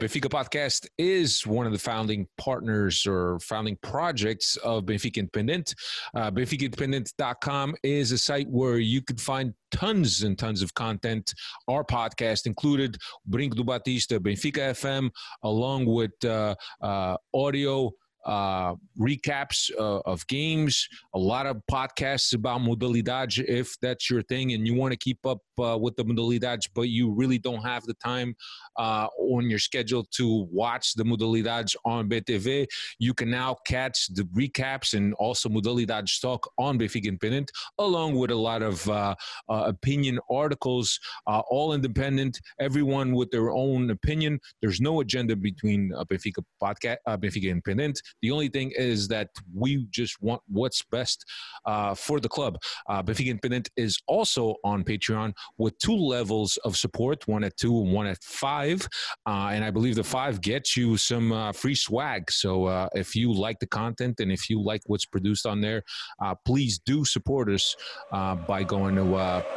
Benfica Podcast is one of the founding partners or founding projects of Benfica Independent. Uh, BenficaIndependent.com is a site where you can find tons and tons of content, our podcast included, Brinco do Batista, Benfica FM, along with uh, uh, audio uh, recaps uh, of games, a lot of podcasts about modalidade if that's your thing and you want to keep up uh, with the modalidades, but you really don't have the time uh, on your schedule to watch the modalidades on BTV. You can now catch the recaps and also modalidades talk on Benfica Independent, along with a lot of uh, uh, opinion articles, all independent, everyone with their own opinion. There's no agenda between Benfica podcast, Benfica Independent. The only thing is that we just want what's best uh, for the club. Uh, Benfica Independent is also on Patreon with two levels of support, one at two and one at five. Uh, and I believe the five gets you some uh, free swag. So uh, if you like the content and if you like what's produced on there, uh, please do support us uh, by going to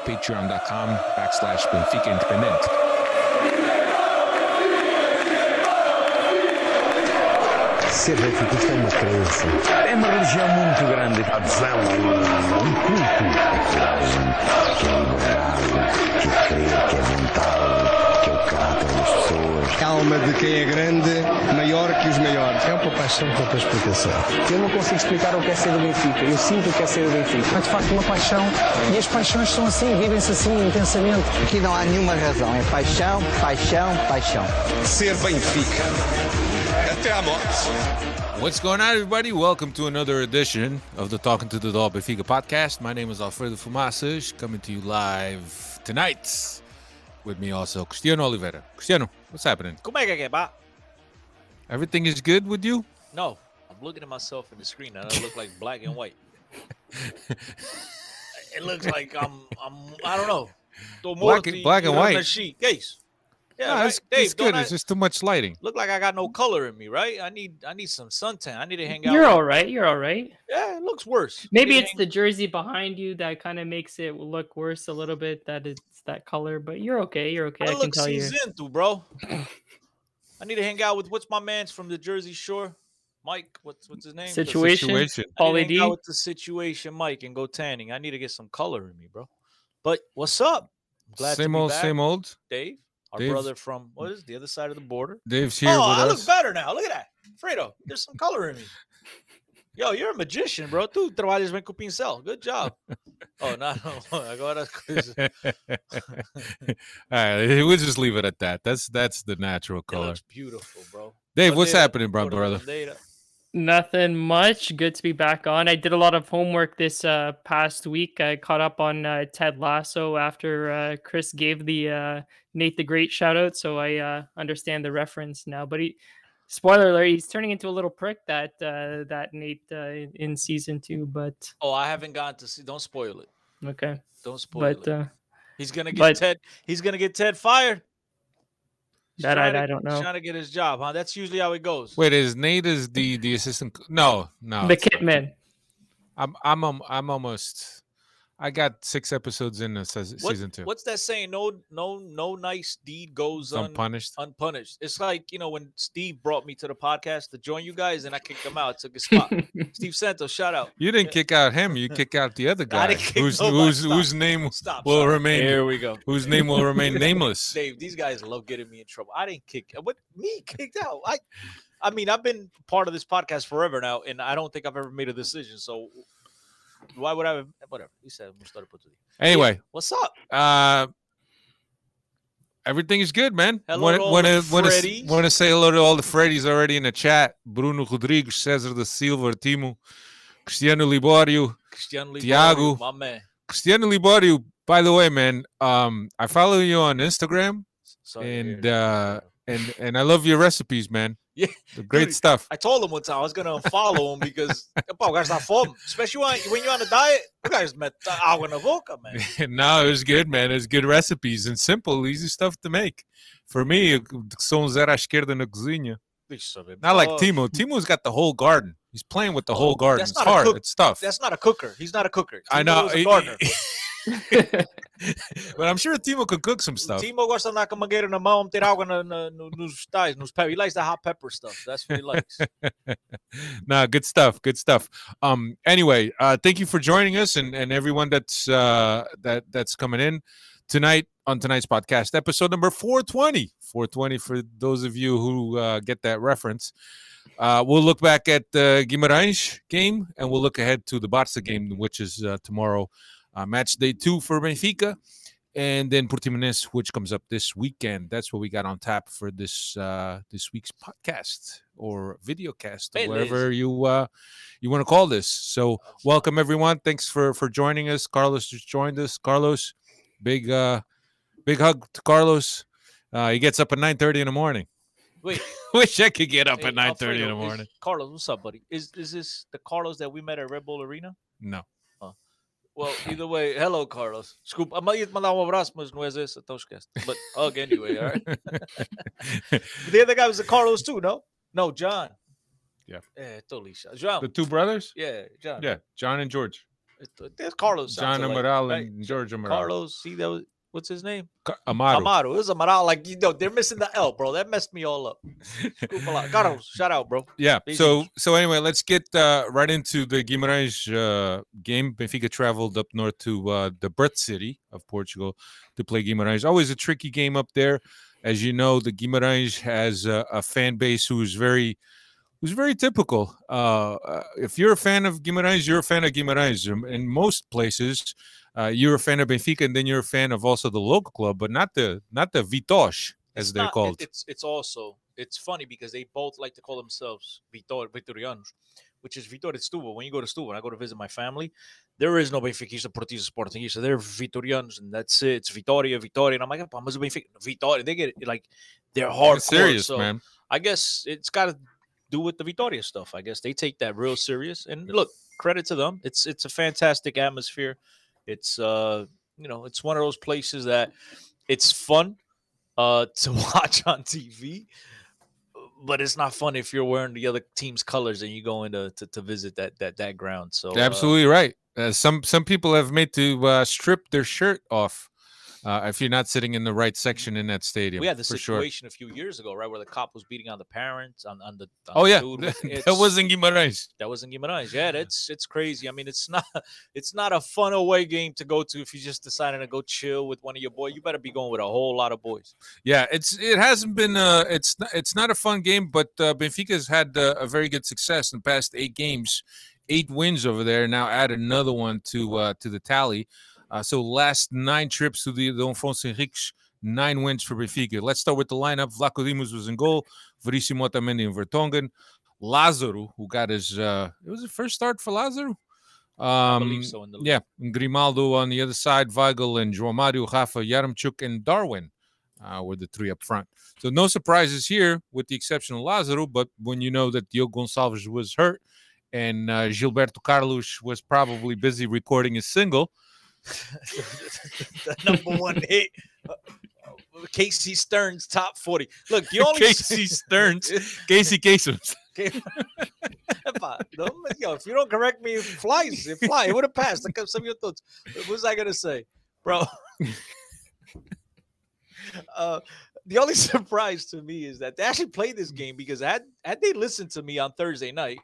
patreon.com backslash Benfica Independent. Ser benfiquista é uma crença. É uma religião muito grande. A adesão um, culto. A coragem, que é a liberdade, que é crer, que é vontade, que é o caráter das pessoas. A alma de quem é grande, maior que os maiores. É uma paixão não tem explicação. Eu não consigo explicar o que é ser do Benfica. Eu sinto o que é ser do Benfica. É de facto uma paixão e as paixões são assim, vivem-se assim intensamente. Aqui não há nenhuma razão. É paixão, paixão, paixão. Ser Benfica. What's going on, everybody? Welcome to another edition of the Talking to the Doll Benfica podcast. My name is Alfredo Fumaças, coming to you live tonight. With me also, Cristiano Oliveira. Cristiano, what's happening? Como é que é, pá? Everything is good with you? No, I'm looking at myself in the screen and I look like black and white. it looks like I'm, I'm, I don't know. Tô Black- morto black and white. a sheet. Que isso? Yeah, no, right? it's, Dave, it's good. I It's just too much lighting. look like I got no color in me, right? I need, I need some suntan. I need to hang out. You're all right. You're all right. Yeah, it looks worse. Maybe it's to the jersey behind you that kind of makes it look worse a little bit. That it's that color, but you're okay. You're okay. hang- I I can look tell you. cinzento, bro. I need to hang out with what's my man's from the Jersey Shore, Mike. What's what's his name? The- Situation. situation. Paulie need to hang out D. with the situation, Mike, and go tanning. I need to get some color in me, bro. But what's up? I'm glad to Same be old, back. same old. Dave, our Dave. brother from what is it, the other side of the border? Dave's here oh, with I us. look better now. Look at that, Fredo. There's some color in me. Yo, you're a magician, bro. Tu trabalhas bem com pincel. Good job. Oh, no, no. Agora as. All right, we'll just leave it at that. That's that's the natural color. looks beautiful, bro. Dave, what's happening, bro, cor brother? bandeira. Nothing much. Good to be back on. I did a lot of homework this uh, past week. I caught up on uh, Ted Lasso after uh, Chris gave the uh, Nate the Great shout out, so I uh, understand the reference now. But he, spoiler alert, he's turning into a little prick that uh, that Nate uh, in season two. But Oh, I haven't gotten to see. Don't spoil it. okay, Don't spoil but it. uh, He's gonna get but- Ted. He's gonna get Ted fired. He's That I- to- I don't know. he's know. Trying to get his job, huh? That's usually how it goes. Wait, is Nate is the the assistant? No, no. the it's not. Kitman. I'm I'm um, I'm almost. I got six episodes in the se- What- season two. What's that saying? No, no, no nice deed goes un, Unpunished. unpunished. It's like you know when Steve brought me to the podcast to join you guys, and I kicked him out. Took his spot. Steve Santos, shout out. You didn't kick out him. You kick out the other I guy, didn't kick whose whose whose name Stop. will stop. remain Here we go. whose name will remain nameless. Dave, these guys love getting me in trouble. I didn't kick. What me kicked out? I, I mean, I've been part of this podcast forever now, and I don't think I've ever made a decision. So why would I? Whatever. He said, "Vamos estar por tudo." Anyway, What's up? uh, everything is good, man. Hello Want to all want to want to want to say hello to all the Freddies already in the chat. Bruno Rodrigues, Cesar da Silva, Timo, Cristiano Liborio, Cristiano Thiago. Liborio, my man. Cristiano Liborio. By the way, man, um, I follow you on Instagram, Sorry and uh, and and I love your recipes, man. Yeah, great dude, stuff. I told him one time I was gonna unfollow him because o gajo tá fome. Especially when, when you're on a diet, you guys met água na boca, man. no, it was good, man. It's good recipes and simple, easy stuff to make. For me, são zero à esquerda na cozinha. Not like Timo. Timo's got the whole garden. He's playing with the whole garden. that's It's not hard. cook- It's tough. That's not a cooker. He's not a cooker. I know. he-. but I'm sure Timo could cook some stuff. Timo gosta de andar com a mangueira na mão, ter água na, na, no- nos tais, nos pepper. He likes the hot pepper stuff. That's what he likes. nah, good stuff. Good stuff. Um, anyway, uh, thank you for joining us and, and everyone that's uh, that that's coming in tonight on tonight's podcast, episode number 420. 420 for those of you who uh, get that reference. Uh, we'll look back at the Guimarães game and we'll look ahead to the Barça game, which is uh, tomorrow, uh, match day two for Benfica, and then Portimonense, which comes up this weekend. That's what we got on tap for this uh, this week's podcast or video cast, or whatever you uh, you want to call this. So, welcome everyone. Thanks for for joining us. Carlos just joined us. Carlos, big uh, big hug to Carlos. Uh, he gets up at nine thirty in the morning. Wait, Wish I could get up hey, at nine thirty in the morning. Carlos, what's up, buddy? Is is this the Carlos that we met at Red Bull Arena? No. Well, either way, hello, Carlos. Desculpa, a ia te mandar um abraço, mas não és esse, então esquece. But hug anyway, all right? the other guy was a Carlos too, no? No, John. Yeah. Tô lixado. João. the two brothers. Yeah, John. Yeah, John and George. It's- There's Carlos. John Amaral right? and George Amaral. Carlos, see that was what's his name? Amaro. Amaro. It was Amaral. Like you know, they're missing the L, bro. That messed me all up. Carlos, shout out, bro. Yeah. So so anyway, let's get uh, right into the Guimarães uh, game. Benfica traveled up north to uh, the birth city of Portugal to play Guimarães. Always a tricky game up there, as you know. The Guimarães has a, a fan base who's very who's very typical. Uh, uh, if you're a fan of Guimarães, you're a fan of Guimarães. Um, In most places, uh, you're a fan of Benfica, and then you're a fan of also the local club, but not the not the Vitosh as It's they're not- it- called. it's it's also it's funny because they both like to call themselves Vitor Vitorianos, which is Vitor de Setúbal. When you go to when I go to visit my family, there is no Benfiquista, Portista, Sportingista. They're Vitorianos, and that's it. It's Vitoria, Vitoria. And I'm like, "Pá, mas o Benfica, Vitoria. They get it like they're hardcore. Serious, so man. I guess it's got to do with the Vitoria stuff. I guess they take that real serious. And look, credit to them. It's it's a fantastic atmosphere. It's uh you know it's one of those places that it's fun uh to watch on TV, but it's not fun if you're wearing the other team's colors and you go into to to, visit that that that ground. So uh, Absolutely right. Uh, some some people have made to uh, strip their shirt off uh, if you're not sitting in the right section in that stadium. we had the for sure. situation a few years ago, right, where the cop was beating on the parents on, on the on Oh the yeah, that wasn't Guimarães. That was in Guimarães. Yeah, that's it's crazy. I mean, it's not it's not a fun away game to go to if you just decided to go chill with one of your boys. You better be going with a whole lot of boys. Yeah, it's it hasn't been uh it's not, it's not a fun game, but uh, Benfica has had uh, a very good success in the past eight games, eight wins over there. Now add another one to uh, to the tally. Uh, so last nine trips to the, the Afonso Henriques, nine wins for Benfica. Let's start with the lineup. Vlachodimos was in goal. Verissimo Otamendi in Vertonghen. Lazaro, who got his uh it was the first start for Lazaro. I Um, believe so. In the yeah, and Grimaldo on the other side, Weigl and João Mario, Rafa, Yaremchuk, and Darwin uh, were the three up front. So no surprises here, with the exception of Lazaro. But when you know that Diogo Gonçalves was hurt and uh, Gilberto Carlos was probably busy recording his single, the number one hit. uh, Casey Stearns top forty. Look, you only Casey Stearns, Casey Kasem. Yo, if you don't correct me, it flies. It flies. It would have passed. Look up some of your thoughts. What was I gonna say, bro? uh, the only surprise to me is that they actually played this game because had had they listened to me on Thursday night,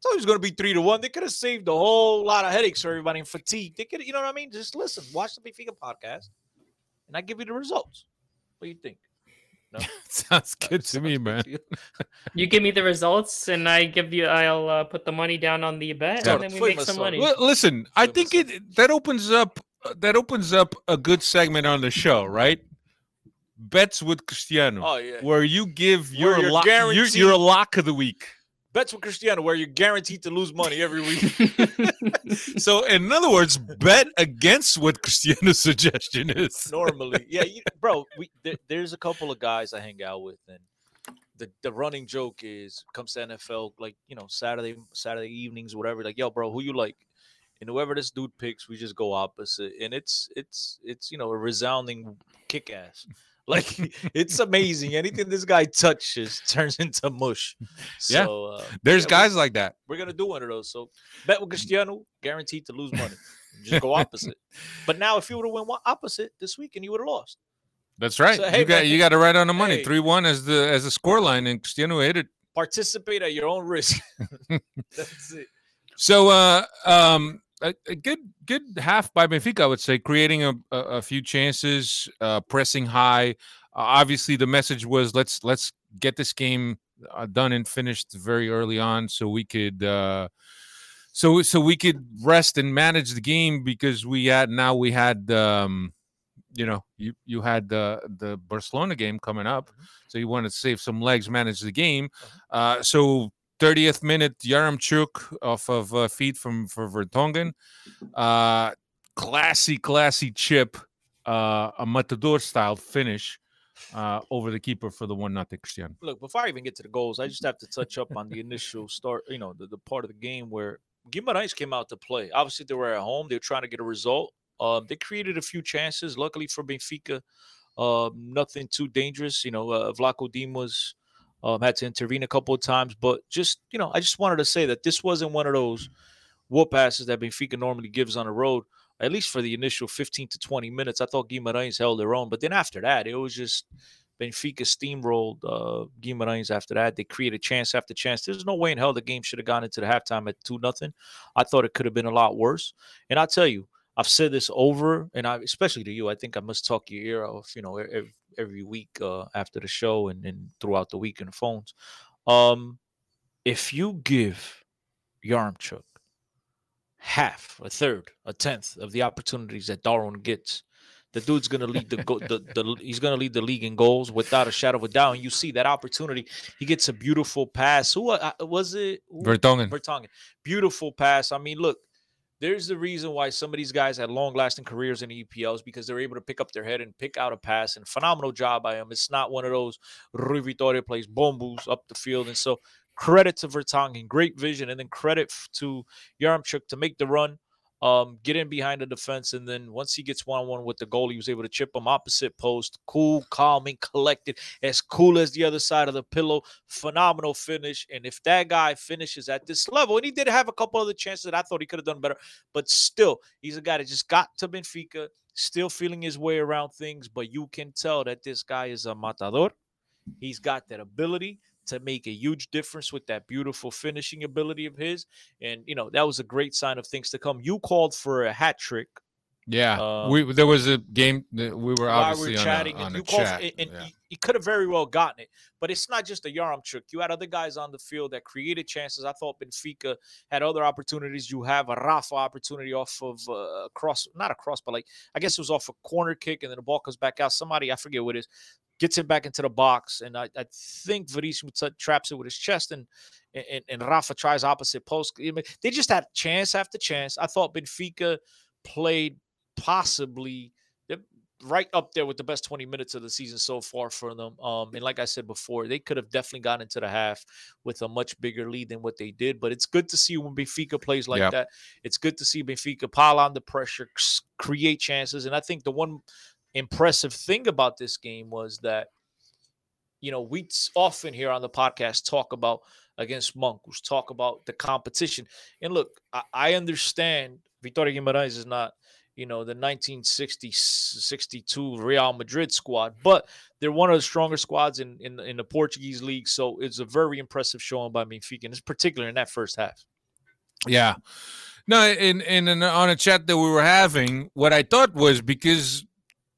I thought it was gonna be three to one. They could have saved a whole lot of headaches for everybody and fatigue. They could, you know what I mean? Just listen, watch the Benfica podcast, and I give you the results. What do you think? No, Sounds good to me, man. You give me the results, and I give you. I'll uh, put the money down on the bet, Yeah. and then we Flip make us some money. Well, listen, I think it that opens up that opens up a good segment on the show, right? Bets with Cristiano. Oh yeah. where you give Where your you're lock, your, your lock of the week. Bets with Cristiano, where you're guaranteed to lose money every week. So, in other words, bet against what Cristiano's suggestion is. normally. Yeah, you, bro. We there, there's a couple of guys I hang out with, and the the running joke is comes to NFL like you know Saturday Saturday evenings whatever. Like yo, bro, who you like? And whoever this dude picks, we just go opposite, and it's it's it's you know a resounding kick ass. Like it's amazing. Anything this guy touches turns into mush. Yeah. So uh, There's Yeah, guys like that. we're gonna do one of those. So bet with Cristiano, guaranteed to lose money. Just go opposite. but now, if you would have went opposite this weekend, you would have lost. That's right. So, hey, you got man, you got it right on the money. hey. Three one as the as the score line, and Cristiano hit it. Participate at your own risk. That's it. So, uh, um, a, a good good half by Benfica, I would say, creating a, a, a few chances, uh, pressing high. Uh, obviously, the message was let's let's get this game uh, done and finished very early on, so we could. Uh, so so we could rest and manage the game because we had now we had um you know you you had the the Barcelona game coming up so you wanted to save some legs manage the game uh so 30th minute Yaremchuk off of uh, feed from for Vertonghen uh classy classy chip uh a matador style finish uh over the keeper for the one nothing Christian. Look, before I even get to the goals, I just have to touch up on the initial start, you know, the, the part of the game where Guimarães came out to play. Obviously, they were at home. They were trying to get a result. Um, they created a few chances. Luckily for Benfica, uh, nothing too dangerous. You know, uh, Vlachodimos um, had to intervene a couple of times. But just, you know, I just wanted to say that this wasn't one of those whoop passes that Benfica normally gives on the road, at least for the initial 15 to 20 minutes. I thought Guimarães held their own. But then after that, it was just Benfica steamrolled uh, Guimarães after that. They created chance after chance. There's no way in hell the game should have gone into the halftime at 2 nothing. I thought it could have been a lot worse. And I'll tell you, I've said this over, and I, especially to you, I think I must talk your ear off, you know, every, every week uh, after the show and, and throughout the week in the phones. Um, if you give Yaremchuk half, a third, a tenth of the opportunities that Darwin gets, the dude's gonna lead the, go- the the he's gonna lead the league in goals without a shadow of a doubt. And you see that opportunity. He gets a beautiful pass. Who uh, was it? Who- Vertonghen Vertonghen. Beautiful pass. I mean, look, there's the reason why some of these guys had long lasting careers in the EPLs because they're able to pick up their head and pick out a pass. And phenomenal job by him. It's not one of those Rui Vitória plays bombos up the field. And so credit to Vertonghen, great vision, and then credit to Yaremchuk to make the run. Um, get in behind the defense, and then once he gets one on one with the goal, he was able to chip him opposite post. Cool, calm, and collected, as cool as the other side of the pillow. Phenomenal finish. And if that guy finishes at this level, and he did have a couple other chances that I thought he could have done better, but still, he's a guy that just got to Benfica, still feeling his way around things. But you can tell that this guy is a matador. He's got that ability to make a huge difference with that beautiful finishing ability of his. And, you know, that was a great sign of things to come. You called for a hat trick. yeah Um, we there was a game that we were obviously we were on chatting, a, on and a you called, chat and, and yeah. he, he could have very well gotten it. But it's not just a Yaram trick. You had other guys on the field that created chances. I thought Benfica had other opportunities. You have a Rafa opportunity off of uh, a cross, not a cross, but like I guess it was off a corner kick, and then the ball comes back out. Somebody I forget what it is gets it back into the box, and I, I think Verissimo t- traps it with his chest, and and, and Rafa tries opposite post. I mean, they just had chance after chance. I thought Benfica played possibly right up there with the best 20 minutes of the season so far for them. Um, and like I said before, they could have definitely gotten into the half with a much bigger lead than what they did. But it's good to see when Benfica plays like Yep. that. It's good to see Benfica pile on the pressure, create chances. And I think the one impressive thing about this game was that, you know, we often here on the podcast talk about against Monkus, talk about the competition. And look, I, I understand Vitória Guimarães is not, you know, the 1960 62 Real Madrid squad, but they're one of the stronger squads in, in, in the Portuguese league. So it's a very impressive showing by Benfica, and it's particular in that first half. Yeah. No, in, in in on a chat that we were having, what I thought was because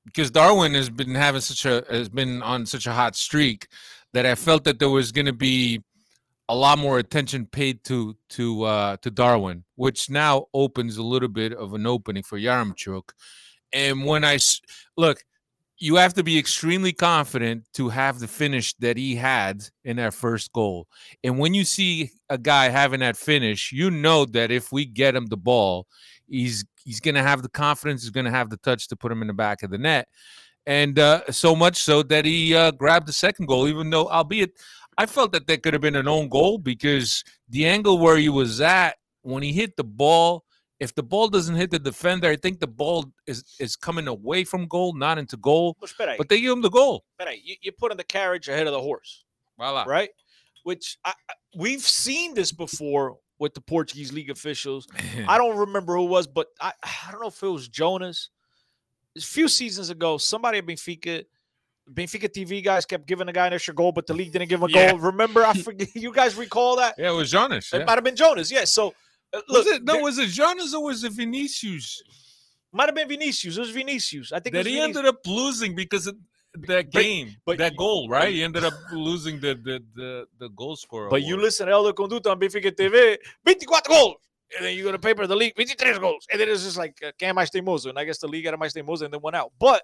because Darwin has been having such a has been on such a hot streak that I felt that there was going to be a lot more attention paid to to uh to Darwin, which now opens a little bit of an opening for Yaremchuk. And when I look, you have to be extremely confident to have the finish that he had in that first goal. And when you see a guy having that finish, you know that if we get him the ball, he's he's going to have the confidence, he's going to have the touch to put him in the back of the net. And uh, so much so that he uh, grabbed the second goal, even though, albeit, I felt that that could have been an own goal because the angle where he was at when he hit the ball, if the ball doesn't hit the defender, I think the ball is is coming away from goal, not into goal. But, But they give him the goal. espera ahí. You, you're putting the carriage ahead of the horse. Voila. right? Which I, I- we've seen this before with the Portuguese league officials. I don't remember who it was, but I, I don't know if it was Jonas. A few seasons ago, somebody at Benfica, Benfica TV guys kept giving the guy an extra goal, but the league didn't give him a Yeah. goal. Remember? I forget. You guys recall that? Yeah, it was Jonas. It yeah. might have been Jonas. Yeah. So uh, look, was it no? Was it Jonas or was it Vinicius might have been Vinicius. It was Vinicius. I think it that was he ended up losing because of that game, but that goal, right? He ended up losing the the the, the goal scorer. But you listen to Elder Conduta on Benfica TV, 24 goals. And then you go to paper, the league, 23 goals. And then it's just like, uh, quem mais teimoso? And I guess the league era mais teimoso and then went out. But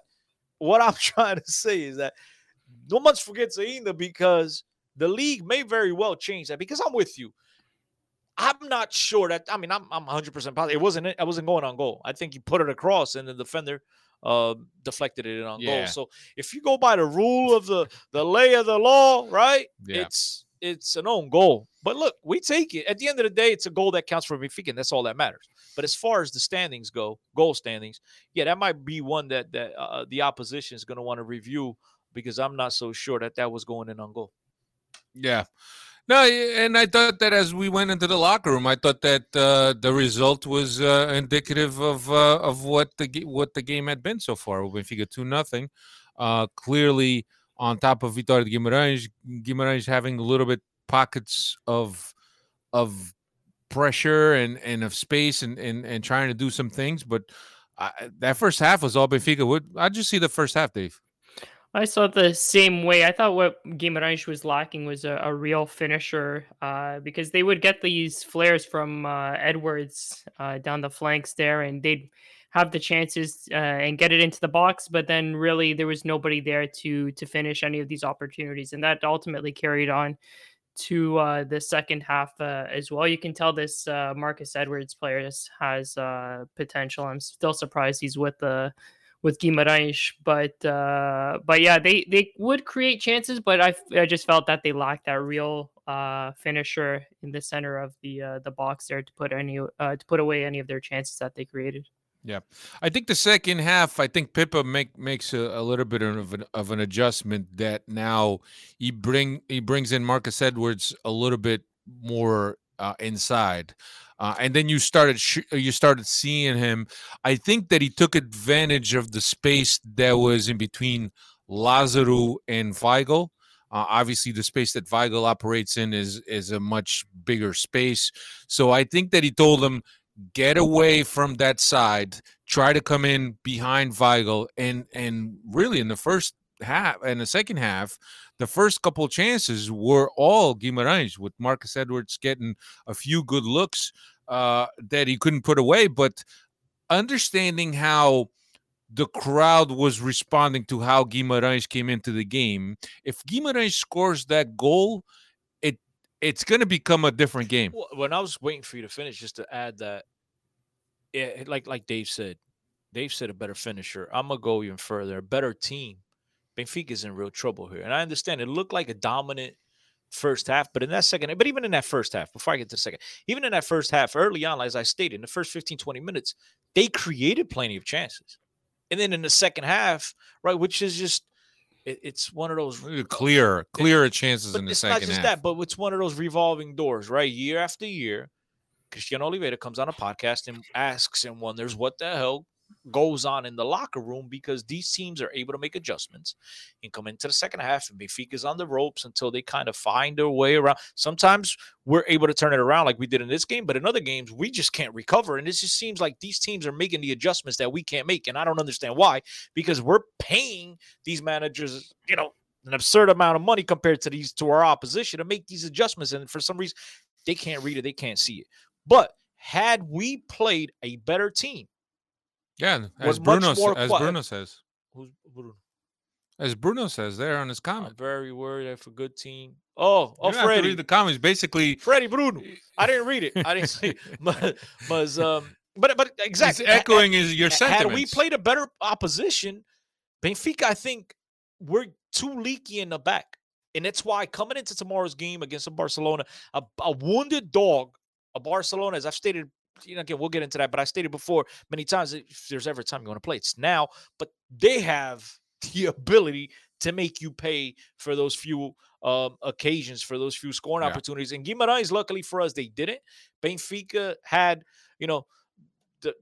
what I'm trying to say is that no much forgets ainda because the league may very well change that because I'm with you. I'm not sure that, I mean, I'm, I'm 100% positive. It wasn't, I wasn't going on goal. I think he put it across and the defender uh, deflected it in on Yeah. goal. So if you go by the rule of the, the lay of the law, right? Yeah. It's, it's an own goal. But look, we take it. At the end of the day, it's a goal that counts for Benfica, and that's all that matters. But as far as the standings go, goal standings, yeah, that might be one that that uh, the opposition is going to want to review because I'm not so sure that that was going in on goal. Yeah. No, and I thought that as we went into the locker room, I thought that uh, the result was uh, indicative of uh, of what the what the game had been so far. Benfica two nothing, uh, clearly on top of Vitória de Guimarães. Guimarães having a little bit pockets of of pressure and and of space and and, and trying to do some things, but I, that first half was all Benfica. What I just see the first half, Dave. I saw it the same way. I thought what Guimarães was lacking was a, a real finisher uh, because they would get these flares from uh, Edwards uh, down the flanks there, and they'd have the chances uh, and get it into the box. But then, really, there was nobody there to to finish any of these opportunities, and that ultimately carried on to uh, the second half uh, as well. You can tell this Marcus Edwards player has, potential. I'm still surprised he's with the with Guimarães, but uh, but yeah, they they would create chances, but I, I just felt that they lacked that real uh, finisher in the center of the uh, the box there to put any uh, to put away any of their chances that they created. Yeah, I think the second half, I think Pepa make makes a, a little bit of an, of an adjustment that now he bring he brings in Marcus Edwards a little bit more uh, inside, uh, and then you started sh- you started seeing him. I think that he took advantage of the space that was in between Lazaro and Weigl. Uh, obviously, the space that Weigl operates in is is a much bigger space. So I think that he told him get away from that side, try to come in behind Weigl, and and really in the first half and the second half, the first couple chances were all Guimarães with Marcus Edwards getting a few good looks uh, that he couldn't put away, but understanding how the crowd was responding to how Guimarães came into the game. If Guimarães scores that goal, it it's going to become a different game. When I was waiting for you to finish, just to add that, yeah, like like Dave said, Dave said a better finisher. I'm gonna go even further, a better team. Benfica's in real trouble here, and I understand it looked like a dominant first half, but in that second, but even in that first half, before I get to the second, even in that first half, early on, as I stated, in the first 15, 20 minutes, they created plenty of chances, and then in the second half, right, which is just. it- It's one of those Clear, clearer chances in the second. it's second not just half. that, but it's one of those revolving doors, right? Year after year, Cristiano Oliveira comes on a podcast and asks and wonders what the hell goes on in the locker room because these teams are able to make adjustments and come into the second half and Benfica's on the ropes until they kind of find their way around. Sometimes we're able to turn it around like we did in this game, but in other games we just can't recover. And it just seems like these teams are making the adjustments that we can't make. And I don't understand why, because we're paying these managers, you know, an absurd amount of money compared to these to our opposition to make these adjustments. And for some reason, they can't read it, they can't see it. But had we played a better team, Yeah, as Bruno as Bruno says, who's Bruno? as Bruno says there on his I'm comment. very worried if a good team. Oh, oh, You Freddie, read the comments. Basically, Freddie Bruno. I didn't read it. I didn't see. But, but um, but but exactly. echoing is your sentiments. Had we played a better opposition, Benfica, I think we're too leaky in the back. And that's why coming into tomorrow's game against a Barcelona, a, a wounded dog, a Barcelona, as I've stated, you know, again, we'll get into that, but I stated before many times if there's ever a time you want to play, it's now. But they have the ability to make you pay for those few um, occasions, for those few scoring Yeah. opportunities. And Guimarães, luckily for us, they didn't. Benfica had, you know, the,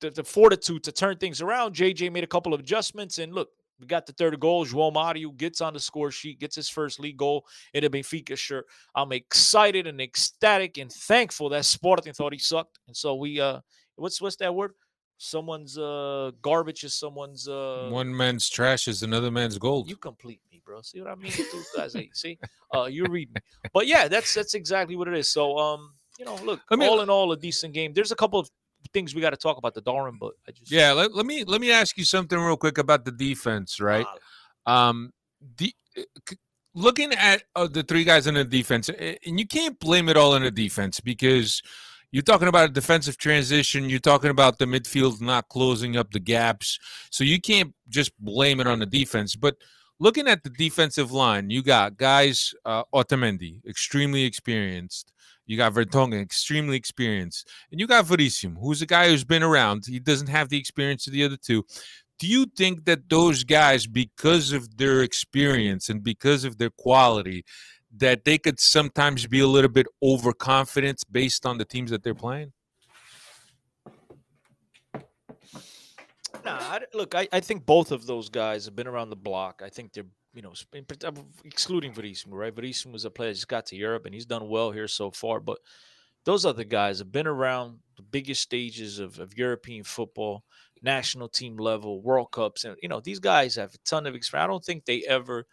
the the fortitude to turn things around. JJ made a couple of adjustments, and look, we got the third goal. João Mario gets on the score sheet, gets his first league goal in a Benfica shirt. I'm excited and ecstatic and thankful that Sporting thought he sucked, and so we uh, what's what's that word? Someone's uh garbage is someone's uh One man's trash is another man's gold. you complete me, bro. See what I mean? those guys, hey, see, uh, you read me. But yeah, that's that's exactly what it is. So, um, you know, look, I mean- all in all, a decent game. There's a couple of things we got to talk about the Darwin, but I just Yeah, let, let me let me ask you something real quick about the defense, right? Um, the uh, looking at uh, the three guys in the defense, and you can't blame it all on the defense because you're talking about a defensive transition. You're talking about the midfield not closing up the gaps, so you can't just blame it on the defense. But looking at the defensive line, you got guys, uh, Otamendi, extremely experienced. You got Vertonghen, extremely experienced, and you got Verissimo, who's a guy who's been around. He doesn't have the experience of the other two do you think that those guys because of their experience and because of their quality that they could sometimes be a little bit overconfident based on the teams that they're playing Nah, I, look, I, I think both of those guys have been around the block. I think they're, you know, in excluding Verissimo, right? Verissimo was a player that just got to Europe and he's done well here so far. But those other guys have been around the biggest stages of, of European football, national team level, World Cups. And, you know, these guys have a ton of experience. I don't think they ever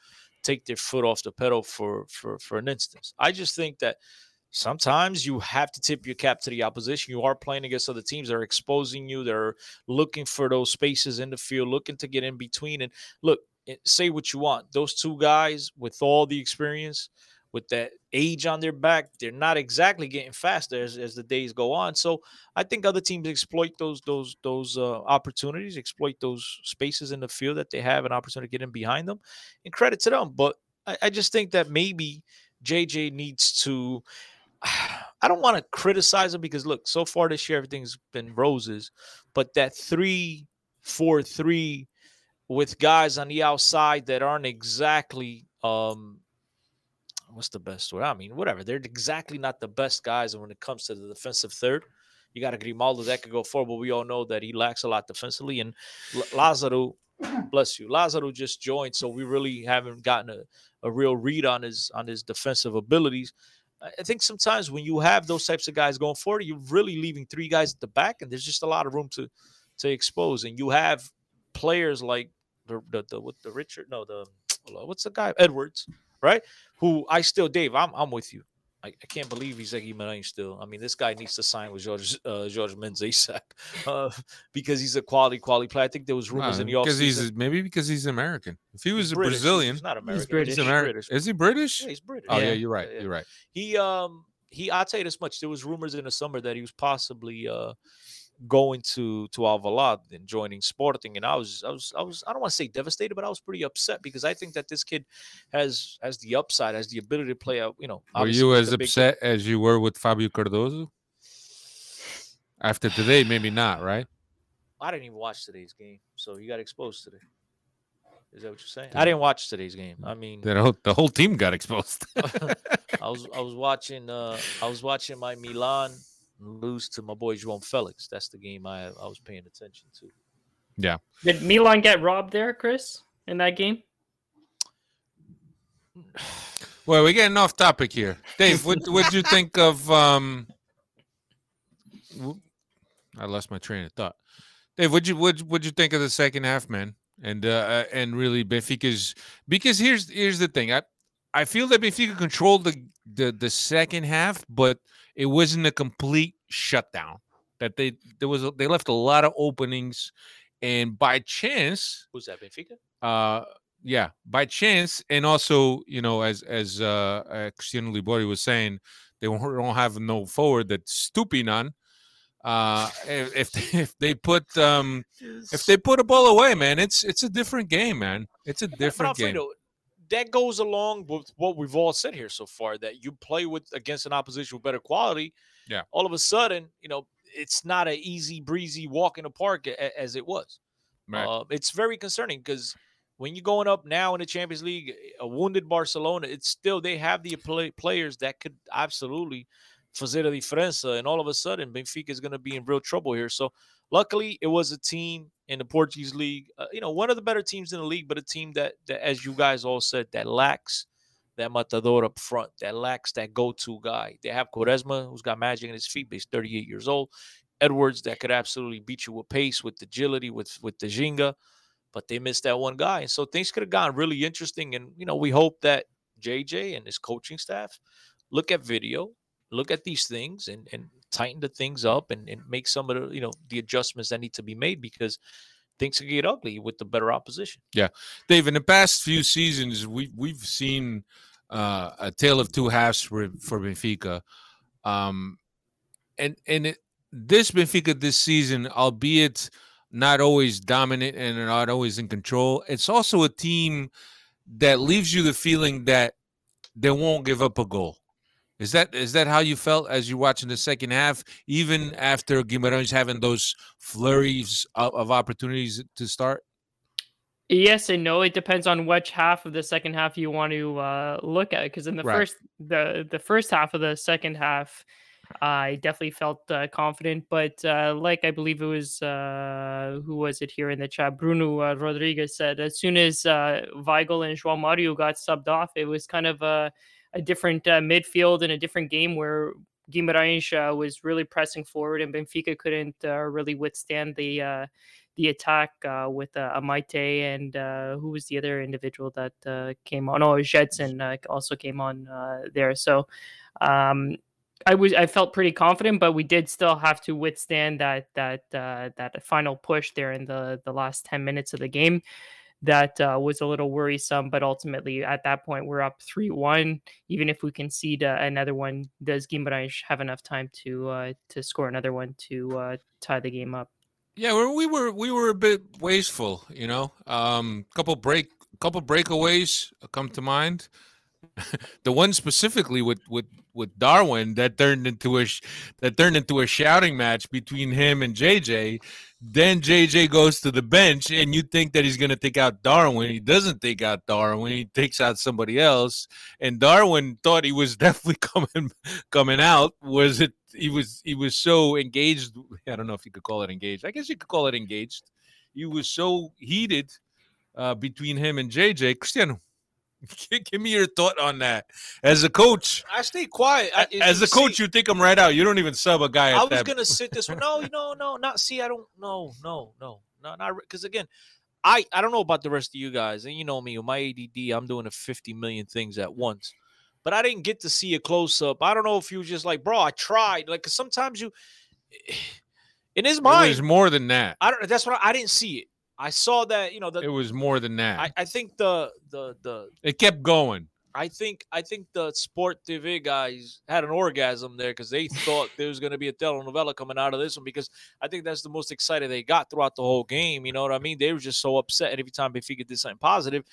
take their foot off the pedal for, for, for an instance. I just think that sometimes you have to tip your cap to the opposition. You are playing against other teams that are exposing you. They're looking for those spaces in the field, looking to get in between. And look, say what you want. Those two guys with all the experience, with that age on their back, they're not exactly getting faster as, as the days go on. So I think other teams exploit those those those uh, opportunities, exploit those spaces in the field that they have an opportunity to get in behind them. And credit to them. But I, I just think that maybe JJ needs to I don't want to criticize him because look, so far this year everything's been roses, but that three, four, three with guys on the outside that aren't exactly um what's the best word? I mean, whatever. They're exactly not the best guys when it comes to the defensive third. You got a Grimaldo that could go forward, but we all know that he lacks a lot defensively. And L- Lazaro, bless you, Lazaro just joined, so we really haven't gotten a, a real read on his on his defensive abilities. I think sometimes when you have those types of guys going forward, you're really leaving three guys at the back, and there's just a lot of room to to expose. And you have players like the the, the with the Richard, no, the what's the guy Edwards, right? Who I still, Dave, I'm I'm with you. I, I can't believe he's like Guimarães still. I mean, this guy needs to sign with George uh, George Mendes ASAP uh, because he's a quality quality player. I think there was rumors in the because he's maybe because he's American. If he was He's a British, Brazilian, He's not American. British. he's He's American. British. Is he British? Yeah, he's British. Oh yeah, Yeah. you're right. Yeah, yeah. You're right. He um he I'll tell you this much. There was rumors in the summer that he was possibly uh going to to Alvalade and joining Sporting, and I was I was I was I don't want to say devastated, but I was pretty upset because I think that this kid has has the upside, has the ability to play out. You know, Were you as the big- upset as you were with Fabio Cardoso? After today, maybe not, right? I didn't even watch today's game, so you got exposed today. Is that what you're saying? I didn't watch today's game. I mean, The whole, the whole team got exposed. I was I was watching uh I was watching my Milan lose to my boy João Felix. That's the game I I was paying attention to. Yeah. Did Milan get robbed there, Chris, in that game? well, we're getting off topic here. Dave, what what'd you think of um w- I lost my train of thought. Dave, what'd you what'd, what'd you think of the second half, man? And uh uh, and really Benfica's because here's here's the thing. I I feel that Benfica controlled the the the second half, but it wasn't a complete shutdown. That they there was a, they left a lot of openings, and by chance, Who's that? Benfica? uh yeah by chance and also you know as as uh, uh Cristiano Liborio was saying they won't, don't have no forward that's stooping on uh if if they, if they put um if they put a ball away man it's it's a different game man it's a different game that goes along with what we've all said here so far that you play with against an opposition with better quality. Yeah. All of a sudden, you know, it's not an easy breezy walk in the park a- as it was. Right. Uh, it's very concerning because when you're going up now in the Champions League, a wounded Barcelona, it's still they have the play, players that could absolutely fazer a diferença, and all of a sudden Benfica is going to be in real trouble here. So luckily, it was a team in the Portuguese league, uh, you know, one of the better teams in the league, but a team that, that, as you guys all said, that lacks that matador up front, that lacks that go-to guy. They have Quaresma, who's got magic in his feet, but he's 38 years old. Edwards, that could absolutely beat you with pace, with agility, with with the Ginga, but they missed that one guy, and so things could have gone really interesting. And you know, we hope that JJ and his coaching staff look at video, look at these things, and and tighten the things up, and and make some of the you know the adjustments that need to be made because things can get ugly with the better opposition. Yeah, Dave. In the past few seasons, we we've seen uh, a tale of two halves for for Benfica, um, and and it, this Benfica this season, albeit not always dominant and not always in control, it's also a team that leaves you the feeling that they won't give up a goal. Is that is that how you felt as you're watching the second half, even after Guimarães having those flurries of, of opportunities to start? Yes and no. It depends on which half of the second half you want to uh, look at. Because in the Right. first the the first half of the second half, I definitely felt uh, confident. But uh, like I believe it was uh, who was it here in the chat? Bruno uh, Rodrigues said as soon as uh, Weigl and João Mario got subbed off, it was kind of a a different uh, midfield and a different game where Guimarães uh, was really pressing forward and Benfica couldn't uh, really withstand the uh, the attack uh, with uh, and uh, who was the other individual that came on? Oh, Gedson also came on there. So um, I was I felt pretty confident, but we did still have to withstand that that that final push there in the the last ten minutes of the game. That uh, was a little worrisome, but ultimately at that point we're up three one. Even if we concede uh, another one, does Guimarães have enough time to uh, to score another one to uh, tie the game up? Yeah, we were we were a bit wasteful, you know. Um, couple break, couple breakaways come to mind. the one specifically with with with Darwin that turned into a that turned into a shouting match between him and JJ. Then JJ goes to the bench, and you think that he's going to take out Darwin. He doesn't take out Darwin. He takes out somebody else. And Darwin thought he was definitely coming coming out. Was it? He was he was so engaged. I don't know if you could call it engaged. I guess you could call it engaged. He was so heated uh, between him and JJ. Cristiano, give me your thought on that. As a coach, I stay quiet. I, as a coach, see- you take him right out. You don't even sub a guy. I was that. gonna sit this one. No, no, no, not see. I don't. No, no, no, no, not because again, I I don't know about the rest of you guys, and you know me with my ADD. I'm doing a 50 million things at once, but I didn't get to see a close up. I don't know if you just like, bro, I tried. Like, 'cause sometimes you, in his It mind, was more than that. I don't. That's what I, I didn't see it. I saw that. You know, the, It was more than that. I, I think the the the it kept going. I think I think the Sport TV guys had an orgasm there because they thought there was going to be a telenovela coming out of this one because I think that's the most excited they got throughout the whole game. You know what I mean? They were just so upset every time they Benfica did something positive.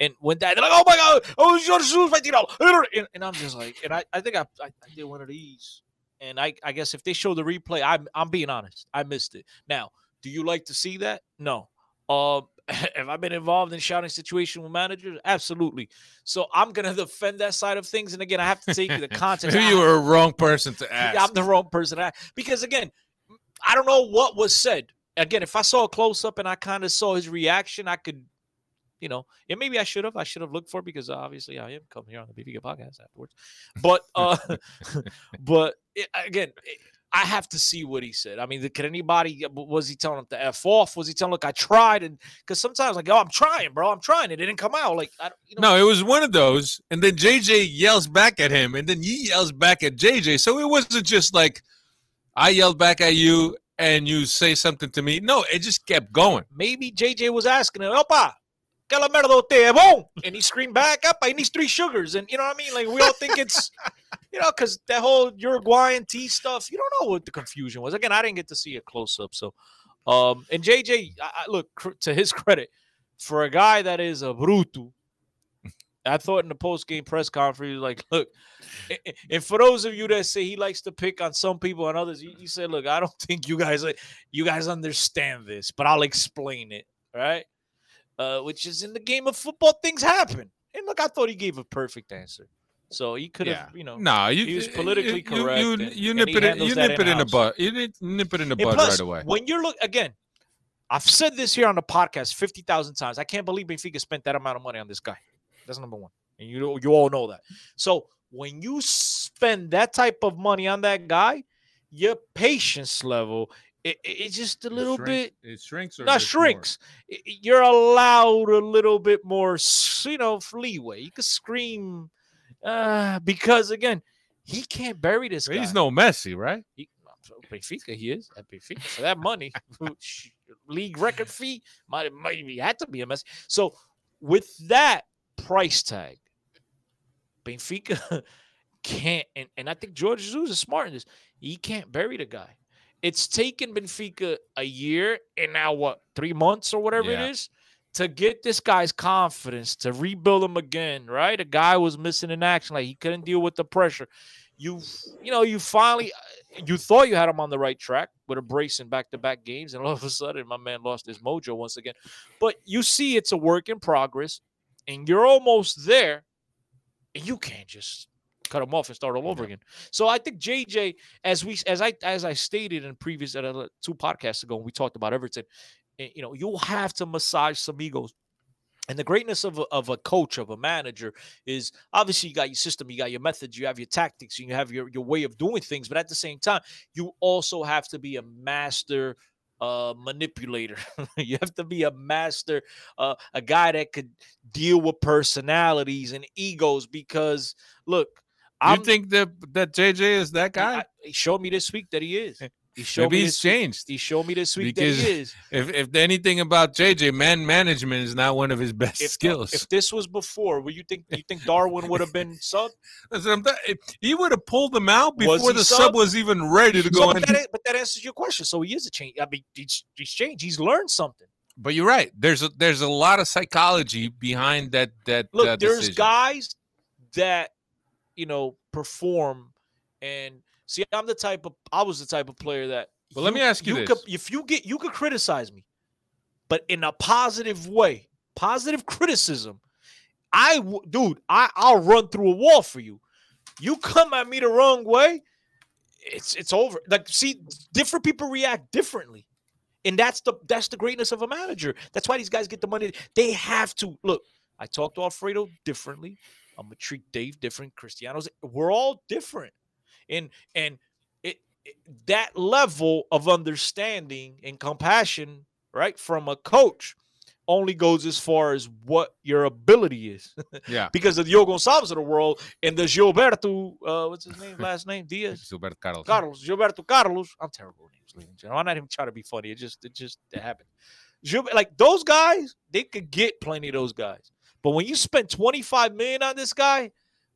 and when that they're like, "Oh my god, oh Jesus vai tirar," and, and I'm just like, and I, I think I, I I did one of these, and I I guess if they show the replay, I'm I'm being honest, I missed it. Now, do you like to see that? No. Um, have I been involved in shouting situation with managers? Absolutely. So I'm gonna defend that side of things. And again, I have to take the context. Maybe you were a wrong person to ask. I'm the wrong person to ask. because again, I don't know what was said. Again, if I saw a close up and I kind of saw his reaction, I could, you know, and maybe I should have. I should have looked for it because obviously I am coming here on the BBG podcast afterwards. But uh but it, again, it- I have to see what he said. I mean, could anybody uh, was he telling him to f off? Was he telling look I tried and because sometimes like oh I'm trying, bro, I'm trying. It didn't come out. Like I don't, you know, No, it was one of those, and then JJ yells back at him, and then he yells back at JJ. So it wasn't just like I yelled back at you and you say something to me. No, it just kept going. maybe JJ was asking him, Opa, la merda es? And he screamed back, Opa, he needs three sugars. And you know what I mean? Like we all think it's, you know, because that whole Uruguayan tea stuff, you don't know what the confusion was. Again, I didn't get to see a close up. So, um, and JJ, I, I, look, cr- to his credit, for a guy that is a bruto, I thought in the post game press conference, like, look, and for those of you that say he likes to pick on some people and others, he, he said, look, I don't think you guys, you guys understand this, but I'll explain it. Right. Uh, which is in the game of football, things happen. And look, I thought he gave a perfect answer. So he could have, Yeah. you know, No, you, he was politically you, correct. You, and- you and nip it. In, you nip it in the butt. You nip, it in the bud plus, right away. When you're look again, I've said this here on the podcast fifty thousand times. I can't believe Benfica spent that amount of money on this guy. That's number one, and you know- you all know that. So when you spend that type of money on that guy, your patience level it, it- it's just a little bit It shrinks or not more? shrinks. You're allowed a little bit more, you know, leeway. You can scream uh, because again, he can't bury this guy. He's no Messi, right? He, Benfica, he is at Benfica for that money. league record fee might maybe had to be a mess. So with that price tag, Benfica can't, and, and I think Jorge Jesus is smart in this. He can't bury the guy. It's taken Benfica a year and now what three months or whatever Yeah. it is to get this guy's confidence to rebuild him again. Right, a guy was missing in action, like he couldn't deal with the pressure. You, you know, you finally, uh, you thought you had him on the right track with a brace in back-to-back games, and all of a sudden, my man lost his mojo once again. But you see, it's a work in progress, and you're almost there, and you can't just cut him off and start all over again. So I think JJ, as we as I as I stated in previous uh, two podcasts ago, when we talked about Everton, eh, you know, you'll have to massage some egos. And the greatness of a, of a coach, of a manager, is obviously you got your system, you got your methods, you have your tactics, you have your, your way of doing things. But at the same time, you also have to be a master uh, manipulator. you have to be a master, uh, a guy that could deal with personalities and egos. Because look, You I'm, think that that JJ is that guy? I- he showed me this week that he is. He showed Maybe me he's week- changed. He showed me this week Because that he is. If if anything about JJ, man management is not one of his best If, skills. if this was before, would you think you think Darwin would have been sub? That's what I'm th- if he would have pulled them out before the sub? sub was even ready to go So, in. but, that, but that answers your question. So he is a change. I mean, he's, he's changed. He's learned something. But you're right. There's a there's a lot of psychology behind that that Look, uh, there's guys that you know perform, and see, I'm the type of I was the type of player that. But let me ask you Could, this. if you get, you could criticize me, but in a positive way, positive criticism. I, w- dude, I, I'll run through a wall for you. You come at me the wrong way, it's it's over. Like, see, different people react differently. And that's the that's the greatness of a manager. That's why these guys get the money. They have to look. I talked to Alfredo differently. I'm gonna treat Dave different. Cristiano's. We're all different, and and it, it that level of understanding and compassion, right, from a coach, only goes as far as what your ability is. Yeah. because of the Yo Gonçalves of the world and the Gilberto, uh, what's his name? Last name Diaz. Gilberto Carlos. Carlos, Gilberto Carlos. I'm terrible with names, ladies and gentlemen. I'm not even trying to be funny. It just, it just it happened. Like those guys, they could get plenty of those guys. But when you spend 25 million on this guy,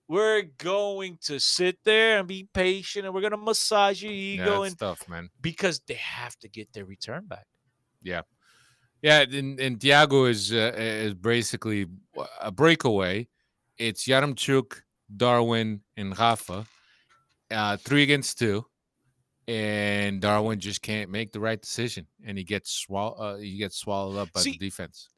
we're going to sit there and be patient, and we're gonna massage your ego, that's and stuff, man. because they have to get their return back. Yeah, yeah. And, and Thiago is uh, is basically a breakaway. It's Yaremchuk, Darwin, and Rafa, uh, three against two, and Darwin just can't make the right decision, and he gets swall uh, he gets swallowed up by See, the defense.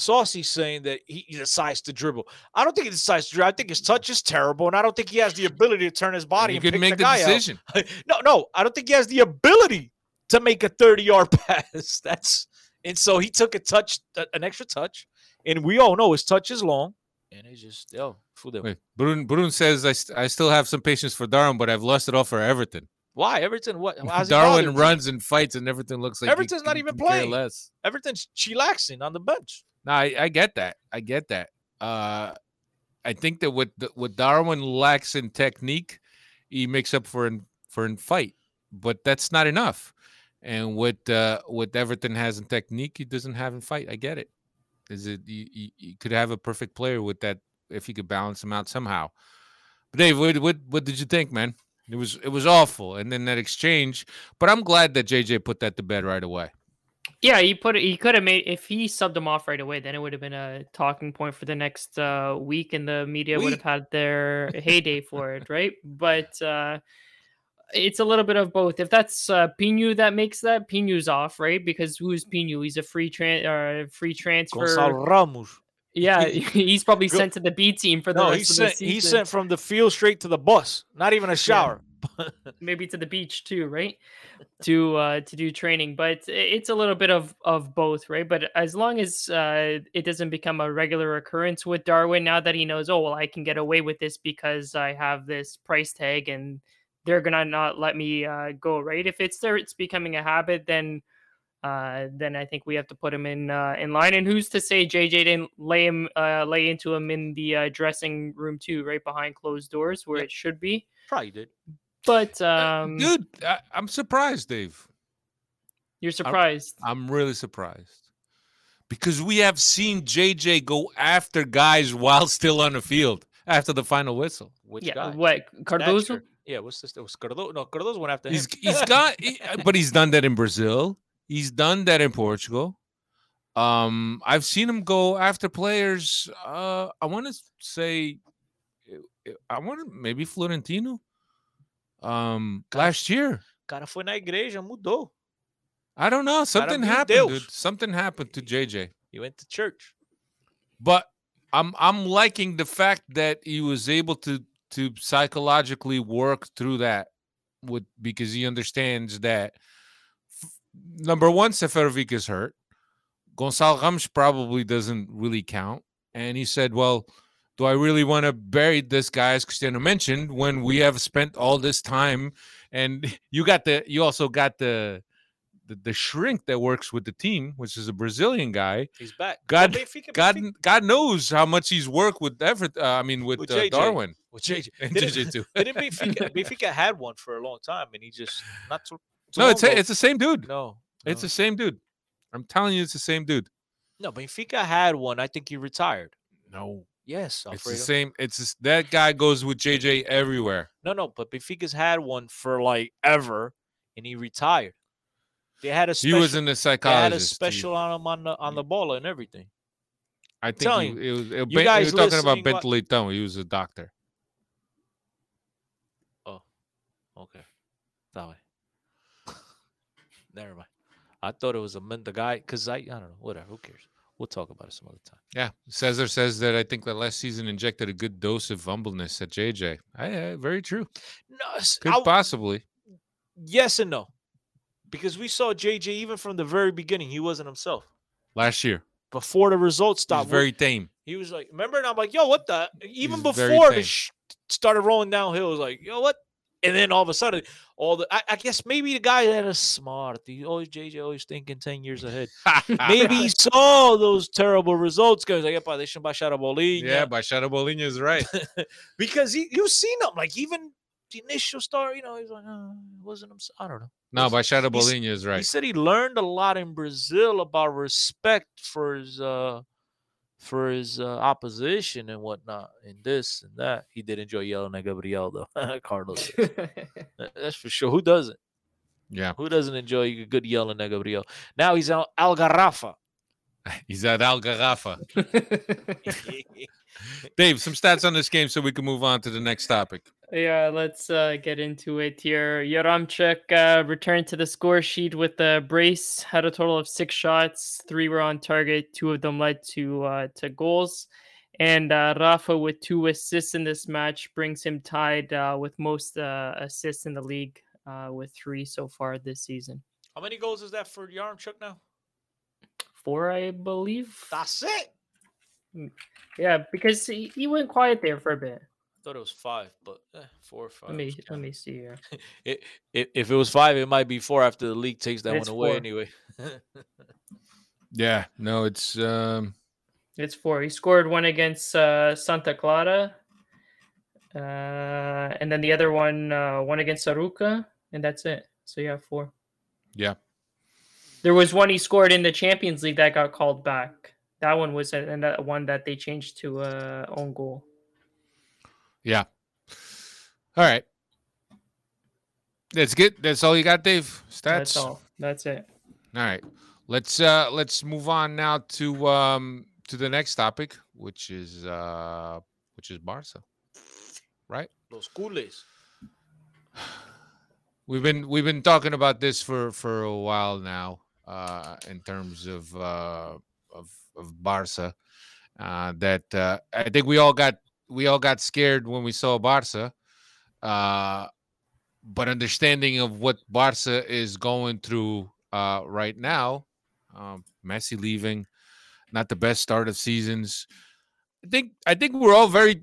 Saucy's saying that he, he decides to dribble. I don't think he decides to dribble. I think his touch is terrible, and I don't think he has the ability to turn his body he and couldn't pick make the the guy out. decision. no, no, I don't think he has the ability to make a 30 yard pass. That's and so he took a touch, an extra touch, and we all know his touch is long, and it's just oh, fudeu. Wait, Brun, Brun says I, st- I still have some patience for Darwin, but I've lost it all for Everton. Why Everton? What how's Darwin runs and fights, and everything looks like he Everton's not couldn't even care playing. Less. Everton's chillaxing on the bench. No, I, I get that. I get that. Uh, I think that the, what Darwin lacks in technique, he makes up for in for in fight, but that's not enough. And what uh, what Everton has in technique, he doesn't have in fight. I get it. Is it you, you, you could have a perfect player with that if you could balance him out somehow. But Dave, what, what what did you think, man? It was it was awful, and then that exchange. But I'm glad that JJ put that to bed right away. Yeah, he put it. He could have made if he subbed him off right away. Then it would have been a talking point for the next uh, week, and the media would have had their heyday for it, right? But uh, it's a little bit of both. If that's uh, Pinu that makes that, Pinu's off, right? Because who's Pinu? He's a free tran uh, free transfer. Gonçalo Ramos. Yeah, he's probably sent to the B team for the No, rest he of the sent season. sent from the field straight to the bus. Not even a shower. maybe to the beach too, right? to uh to do training, but it's a little bit of of both, right? But as long as uh it doesn't become a regular occurrence with Darwin, now that he knows, oh well, I can get away with this because I have this price tag and they're gonna not let me uh go, right? If it's there, it's becoming a habit, then uh then I think we have to put him in uh in line. And who's to say JJ didn't lay him uh lay into him in the uh, dressing room too, right behind closed doors where it should be. Probably did. But um Dude, I, I'm surprised, Dave. You're surprised. I'm really surprised because we have seen JJ go after guys while still on the field after the final whistle. Which yeah, guy? what Cardozo? Stature. Yeah, what's this? It was Cardozo. No, Cardozo went after He's him. he's got, he- but he's done that in Brazil. He's done that in Portugal. Um, I've seen him go after players. Uh, I want to say, uh, I want to maybe Florentino. Um, last year. cara foi na igreja, mudou. I don't know. Something happened, Deus. dude. Something happened to JJ. He went to church. but I'm I'm liking the fact that he was able to to psychologically work through that with because he understands that f- number one, Seferovic is hurt. Gonçalo Ramos probably doesn't really count, and he said, "Well, do I really want to bury this guy?" As Cristiano mentioned, when we have spent all this time, and you got the you also got the the, the shrink that works with the team, which is a Brazilian guy. He's back. God, Benfica- God, Benfica- God knows how much he's worked with Everett. Uh, I mean, with, With uh. Darwin with JJ. and Didn't- JJ too. Didn't Benfica, Benfica had one for a long time, and he just not too. too no, it's ago- it's the same dude. no, It's the same dude. I'm telling you, it's the same dude. no. Benfica had one. I think he retired. No, Yes, it's the same. It's just, that guy goes with JJ everywhere. No, no, but Benfica's had one for like ever, and he retired. They had a He was in the they had a special on him on the on the ball and everything. I think he, it was. It, you guys we were talking about Bento Leitão. He was a doctor. Oh, okay, that way. Never mind. I thought it was a the guy because I I don't know. Whatever. Who cares? We'll talk about it some other time. Yeah, Cesar says that I think that last season injected a good dose of humbleness at JJ. I, uh, very true. No, Could I- possibly. yes and no, because we saw JJ even from the very beginning. He wasn't himself. Last year, Before the results he stopped, we- very tame. he was like, remember? And I'm like, yo, what the? Even before the sh- started rolling downhill, it was like, yo, what? And then all of a sudden, all the I, I guess maybe the guy that is smart. He always JJ always thinking ten years ahead. Maybe he saw those terrible results. because like, "Epa, deixa eu baixar a bolinha. Yeah, Baixada Bolinha is right. because he, you've seen him. Like even the initial start, you know, he's like, oh, it wasn't him. I don't know. No, by he's- Bolinha is right. He said he learned a lot in Brazil about respect for his uh for his uh, opposition and whatnot, and this and that. He did enjoy yelling at Gabriel though. Carlos, that's for sure. Who doesn't? Yeah, Who doesn't enjoy a good yelling at Gabriel? Now he's out Algarrafa. he's at Al Garrafa. Dave, some stats on this game so we can move on to the next topic. Yeah, let's uh, get into it here. Yaremchuk uh, returned to the score sheet with a brace. Had a total of six shots. Three were on target. Two of them led to uh, to goals. And uh, Rafa with two assists in this match brings him tied uh, with most uh, assists in the league uh, with three so far this season. How many goals is that for Yaremchuk now? Four, I believe. That's it. Yeah, because he, he went quiet there for a bit. I thought it was five, but eh, four or five. Let me let me see here. It, if, if it was five, it might be four after the league takes that It's one away four. anyway. Yeah, no, it's um It's four. He scored one against uh, Santa Clara, uh, and then the other one, uh, one against Saruca, and that's it. So you have four. yeah. There was one he scored in the Champions League that got called back. That one was a- and that one that they changed to uh, own goal. Yeah. All right. That's good. That's all you got, Dave. Stats. That's all. That's it. All right. Let's uh let's move on now to um to the next topic, which is uh which is Barca. Right? Los cules. we've been we've been talking about this for for a while now uh in terms of uh of of Barca uh that uh I think we all got we all got scared when we saw Barca uh but understanding of what Barca is going through uh right now um Messi leaving not the best start of seasons I think I think we're all very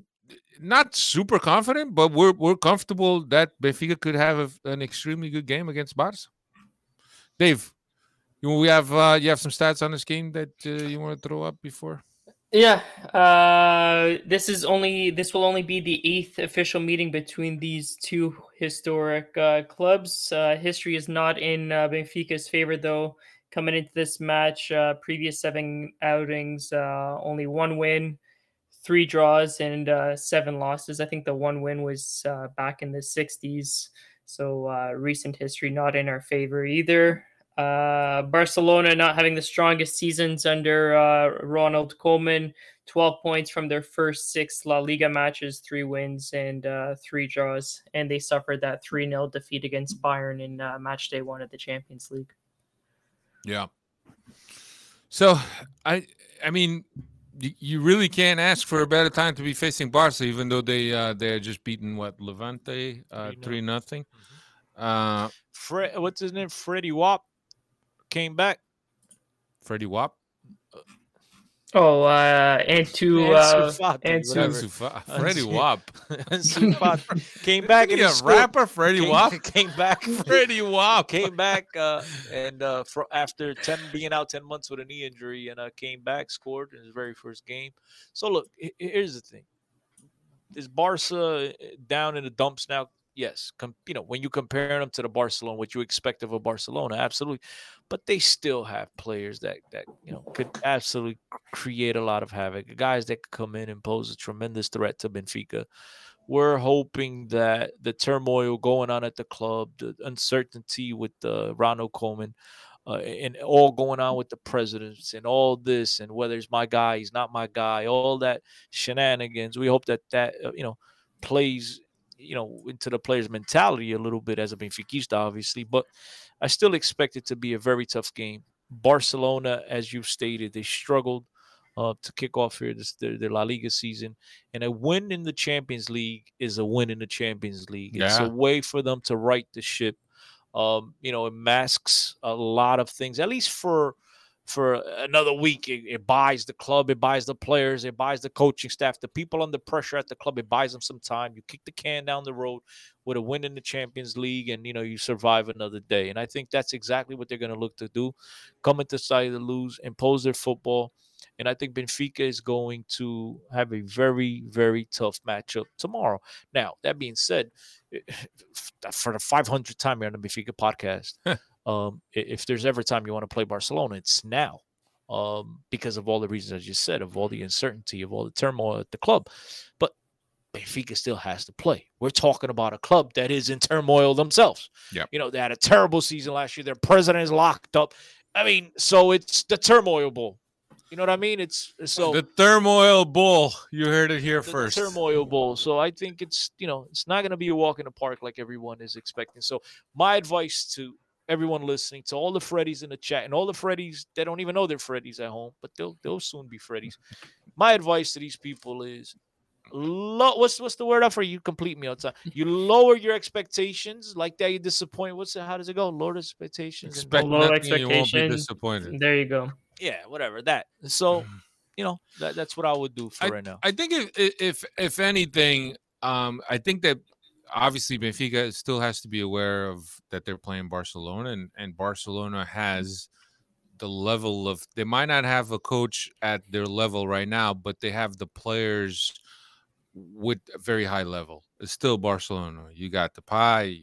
not super confident, but we're we're comfortable that Benfica could have a, an extremely good game against Barca. Dave, you we have uh, you have some stats on this game that uh, you want to throw up before? Yeah, uh, this is only this will only be the eighth official meeting between these two historic uh, clubs. Uh, history is not in uh, Benfica's favor, though. Coming into this match, uh, previous seven outings, uh, only one win, three draws, and seven losses. I think the one win was back in the '60s, so recent history not in our favor either. Uh, Barcelona not having the strongest seasons under uh, Ronald Koeman. 12 points from their first six La Liga matches, three wins and uh, three draws. And they suffered that 3 0 defeat against Bayern in uh, match day one of the Champions League. Yeah. So I I mean you really can't ask for a better time to be facing Barca, even though they uh they're just beaten what Levante uh three nothing. Uh Fred, what's his name? Freddie Wap came back. Freddie Wap. Oh, uh, and to uh, Ansu Fati, and to whatever. Ansu Freddie Wap. Came back and Yeah, he scored. rapper Freddie came, Wap. came back. Freddie Wap. came back uh, and uh, fro after ten being out ten months with a knee injury, and uh, came back, scored in his very first game. So look, he- he- here's the thing: is Barca uh, down in the dumps now? Yes, com- you know when you compare them to the Barcelona, what you expect of a Barcelona, absolutely, but they still have players that that you know could absolutely create a lot of havoc. Guys that could come in and pose a tremendous threat to Benfica we're hoping that the turmoil going on at the club, the uncertainty with the Ronald Coleman, uh, and all going on with the presidents and all this, and whether it's my guy, he's not my guy, all that shenanigans. We hope that that uh, you know plays you know into the players' mentality a little bit as a Benfiquista, obviously, but I still expect it to be a very tough game. Barcelona, as you've stated, they struggled uh, to kick off here this their, their La Liga season, and a win in the Champions League is a win in the Champions League. It's a way for them to right the ship. Um, you know, it masks a lot of things, at least for for another week. It, it buys the club, it buys the players, it buys the coaching staff, the people under pressure at the club. It buys them some time. You kick the can down the road with a win in the Champions League, and you know you survive another day. And I think that's exactly what they're going to look to do: come into side to lose, impose their football. And I think Benfica is going to have a very, very tough matchup tomorrow. Now, that being said, for the 500th time here on the Benfica podcast, um, if there's ever time you want to play Barcelona, it's now. Um, because of all the reasons I just said, of all the uncertainty, of all the turmoil at the club. But Benfica still has to play. We're talking about a club that is in turmoil themselves. Yep. You know, they had a terrible season last year. Their president is locked up. I mean, so it's the turmoil bowl. You know what I mean? It's so the turmoil bull. You heard it here the first. turmoil bowl. So I think it's you know it's not going to be a walk in the park like everyone is expecting. So my advice to everyone listening, to all the Freddies in the chat, and all the Freddies they don't even know they're Freddies at home, but they'll they'll soon be Freddies. My advice to these people is. Low, what's what's the word up for you? Complete me outside. You lower your expectations, like that. You disappoint. What's it? How does it go? Lower the expectations. and Expect Low nothing, you won't be expectations. disappointed. There you go. yeah, whatever that. So, you know, that, that's what I would do for I, right now. I think if, if if if anything, um, I think that obviously Benfica still has to be aware of that they're playing Barcelona, and and Barcelona mm-hmm. has the level of they might not have a coach at their level right now, but they have the players with a very high level. It's still Barcelona. You got the pie,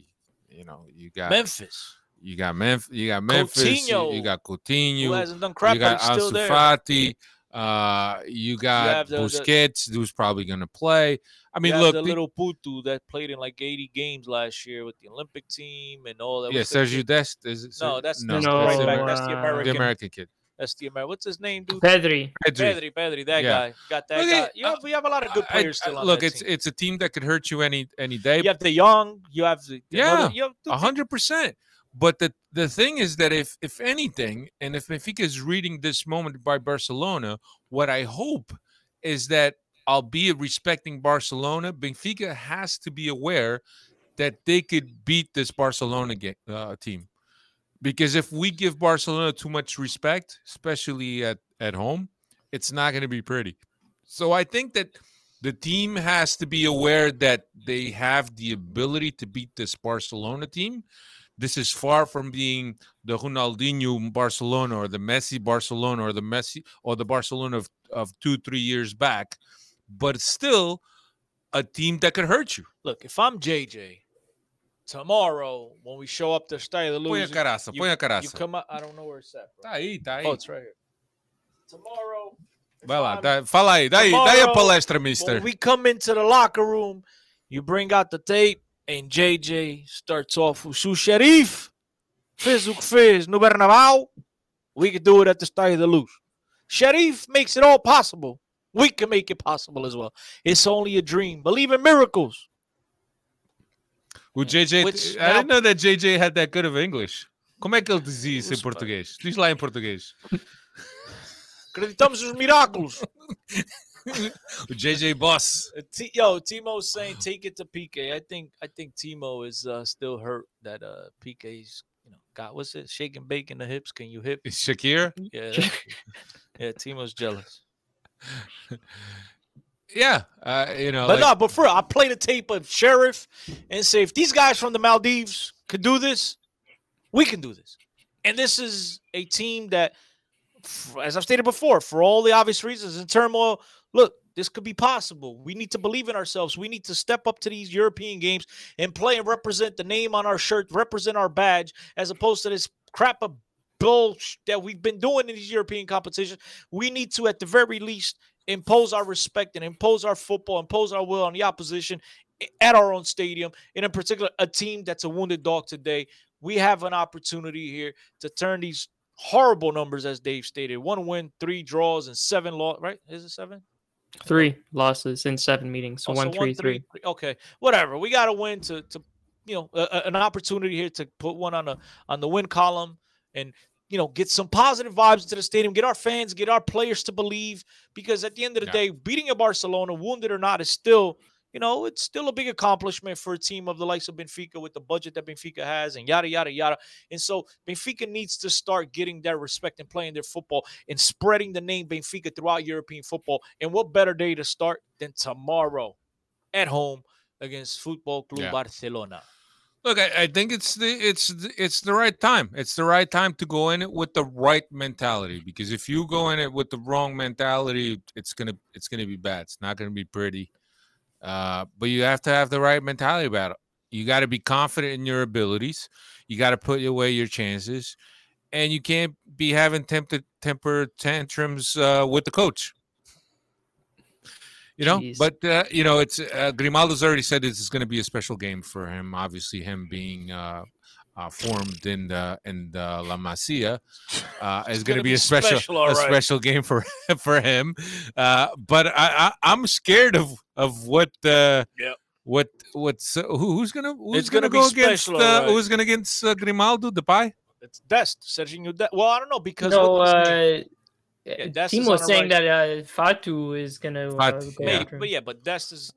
you know, you got Memphis, you got Memphis, you got Memphis, you, you got Coutinho, who hasn't done crap, you got Ansu there. Fati, uh, you got have the- the- Busquets, who's probably going to play. I mean, look, the the- little Putu that played in like 80 games last year with the Olympic team and all that. yeah, what's Sergio? Dest is it? No, that's no, that's No, that's back. the, That's the uh, American. the American kid. That's the American. What's his name, dude? Pedri. Pedri. Pedri, Pedri, that Yeah. guy. Got that Look guy. You have, we have a lot of good players I- still on look, that it's team. it's a team that could hurt you any any day. You have the young. You have the Yeah, another- you have the- A hundred percent. But the the thing is that if if anything, and if Benfica is reading this moment by Barcelona, what I hope is that albeit respecting Barcelona, Benfica has to be aware that they could beat this Barcelona game, uh, team. Because if we give Barcelona too much respect, especially at, at home, it's not going to be pretty. So I think that the team has to be aware that they have the ability to beat this Barcelona team. This is far from being the Ronaldinho Barcelona or the Messi Barcelona or the Messi or the Barcelona of, of two, three years back, but still a team that could hurt you. Look, if I'm JJ, tomorrow when we show up to Stay the Põe a caraça, you, põe a you come out. I don't know where it's at. Bro. Tá aí, tá aí. Oh, it's right here. Tomorrow. Vai lá, dá- fala aí, daí, daí a Tomorrow, palestra, mister. we come into the locker room, you bring out the tape, and JJ starts off with Su Sheriff. Fez o que fez no Bernabéu. We could do it at the Estádio da Luz. Sheriff makes it all possible. We can make it possible as well. It's only a dream. Believe in miracles. O JJ, Which I now- didn't know that JJ had that good of English. Como é que ele dizia isso em português? Diz lá em português. Acreditamos nos milagros. O JJ Boss. Uh, T- Yo, Timo's saying take it to PK. I think I think Timo is uh, still hurt that uh PK's you know got what's it shaking and bake in the hips. Can you hip? Shakir? Yeah, yeah. Timo's jealous. Yeah, uh, you know. But like- no, but for I play the tape of Sheriff and say if these guys from the Maldives could do this, we can do this. And this is a team that, as I've stated before, for all the obvious reasons in turmoil, look, this could be possible. We need to believe in ourselves. We need to step up to these European games and play and represent the name on our shirt, represent our badge, as opposed to this crap of bull that we've been doing in these European competitions. We need to, at the very least, impose our respect and impose our football, impose our will on the opposition at our own stadium, and in particular, a team that's a wounded dog today. We have an opportunity here to turn these horrible numbers, as Dave stated, one win, three draws, and seven loss. Right? Is it seven? Three losses in seven meetings. So Oh, one, so three, three. Okay, whatever. We got to win to to you know a, a- an opportunity here to put one on the on the win column and you know get some positive vibes to the stadium, get our fans, get our players to believe. Because at the end of the Yeah. day, beating a Barcelona, wounded or not, is still you know it's still a big accomplishment for a team of the likes of Benfica with the budget that Benfica has and yada yada yada. And so Benfica needs to start getting that respect and playing their football and spreading the name Benfica throughout European football. And what better day to start than tomorrow at home against Football Club Yeah. Barcelona? Look, I, I think it's the it's the- it's the right time. It's the right time to go in it with the right mentality. Because if you go in it with the wrong mentality, it's gonna it's gonna be bad. It's not gonna be pretty. Uh, but you have to have the right mentality about it. You got to be confident in your abilities. You got to put away your chances, and you can't be having tempted temper tantrums uh, with the coach. You know, Jeez. but uh, you know, it's uh, Grimaldo's already said this is going to be a special game for him. Obviously, him being uh, formed in the in the La Masia uh, is going gonna be, be a special, special, a right. special game for for him. Uh, but I, I I'm scared of of what uh, Yep. what what's uh, who, who's gonna who's It's gonna, gonna go against special, uh, all right. who's gonna against uh, Grimaldo Depay? It's Dest, Serginho Dest. Well, I don't know because No, what was uh, Yeah, Dest Timo was saying right. that uh, Fatu is gonna uh, Fat- go yeah. after him. but yeah, but Dest is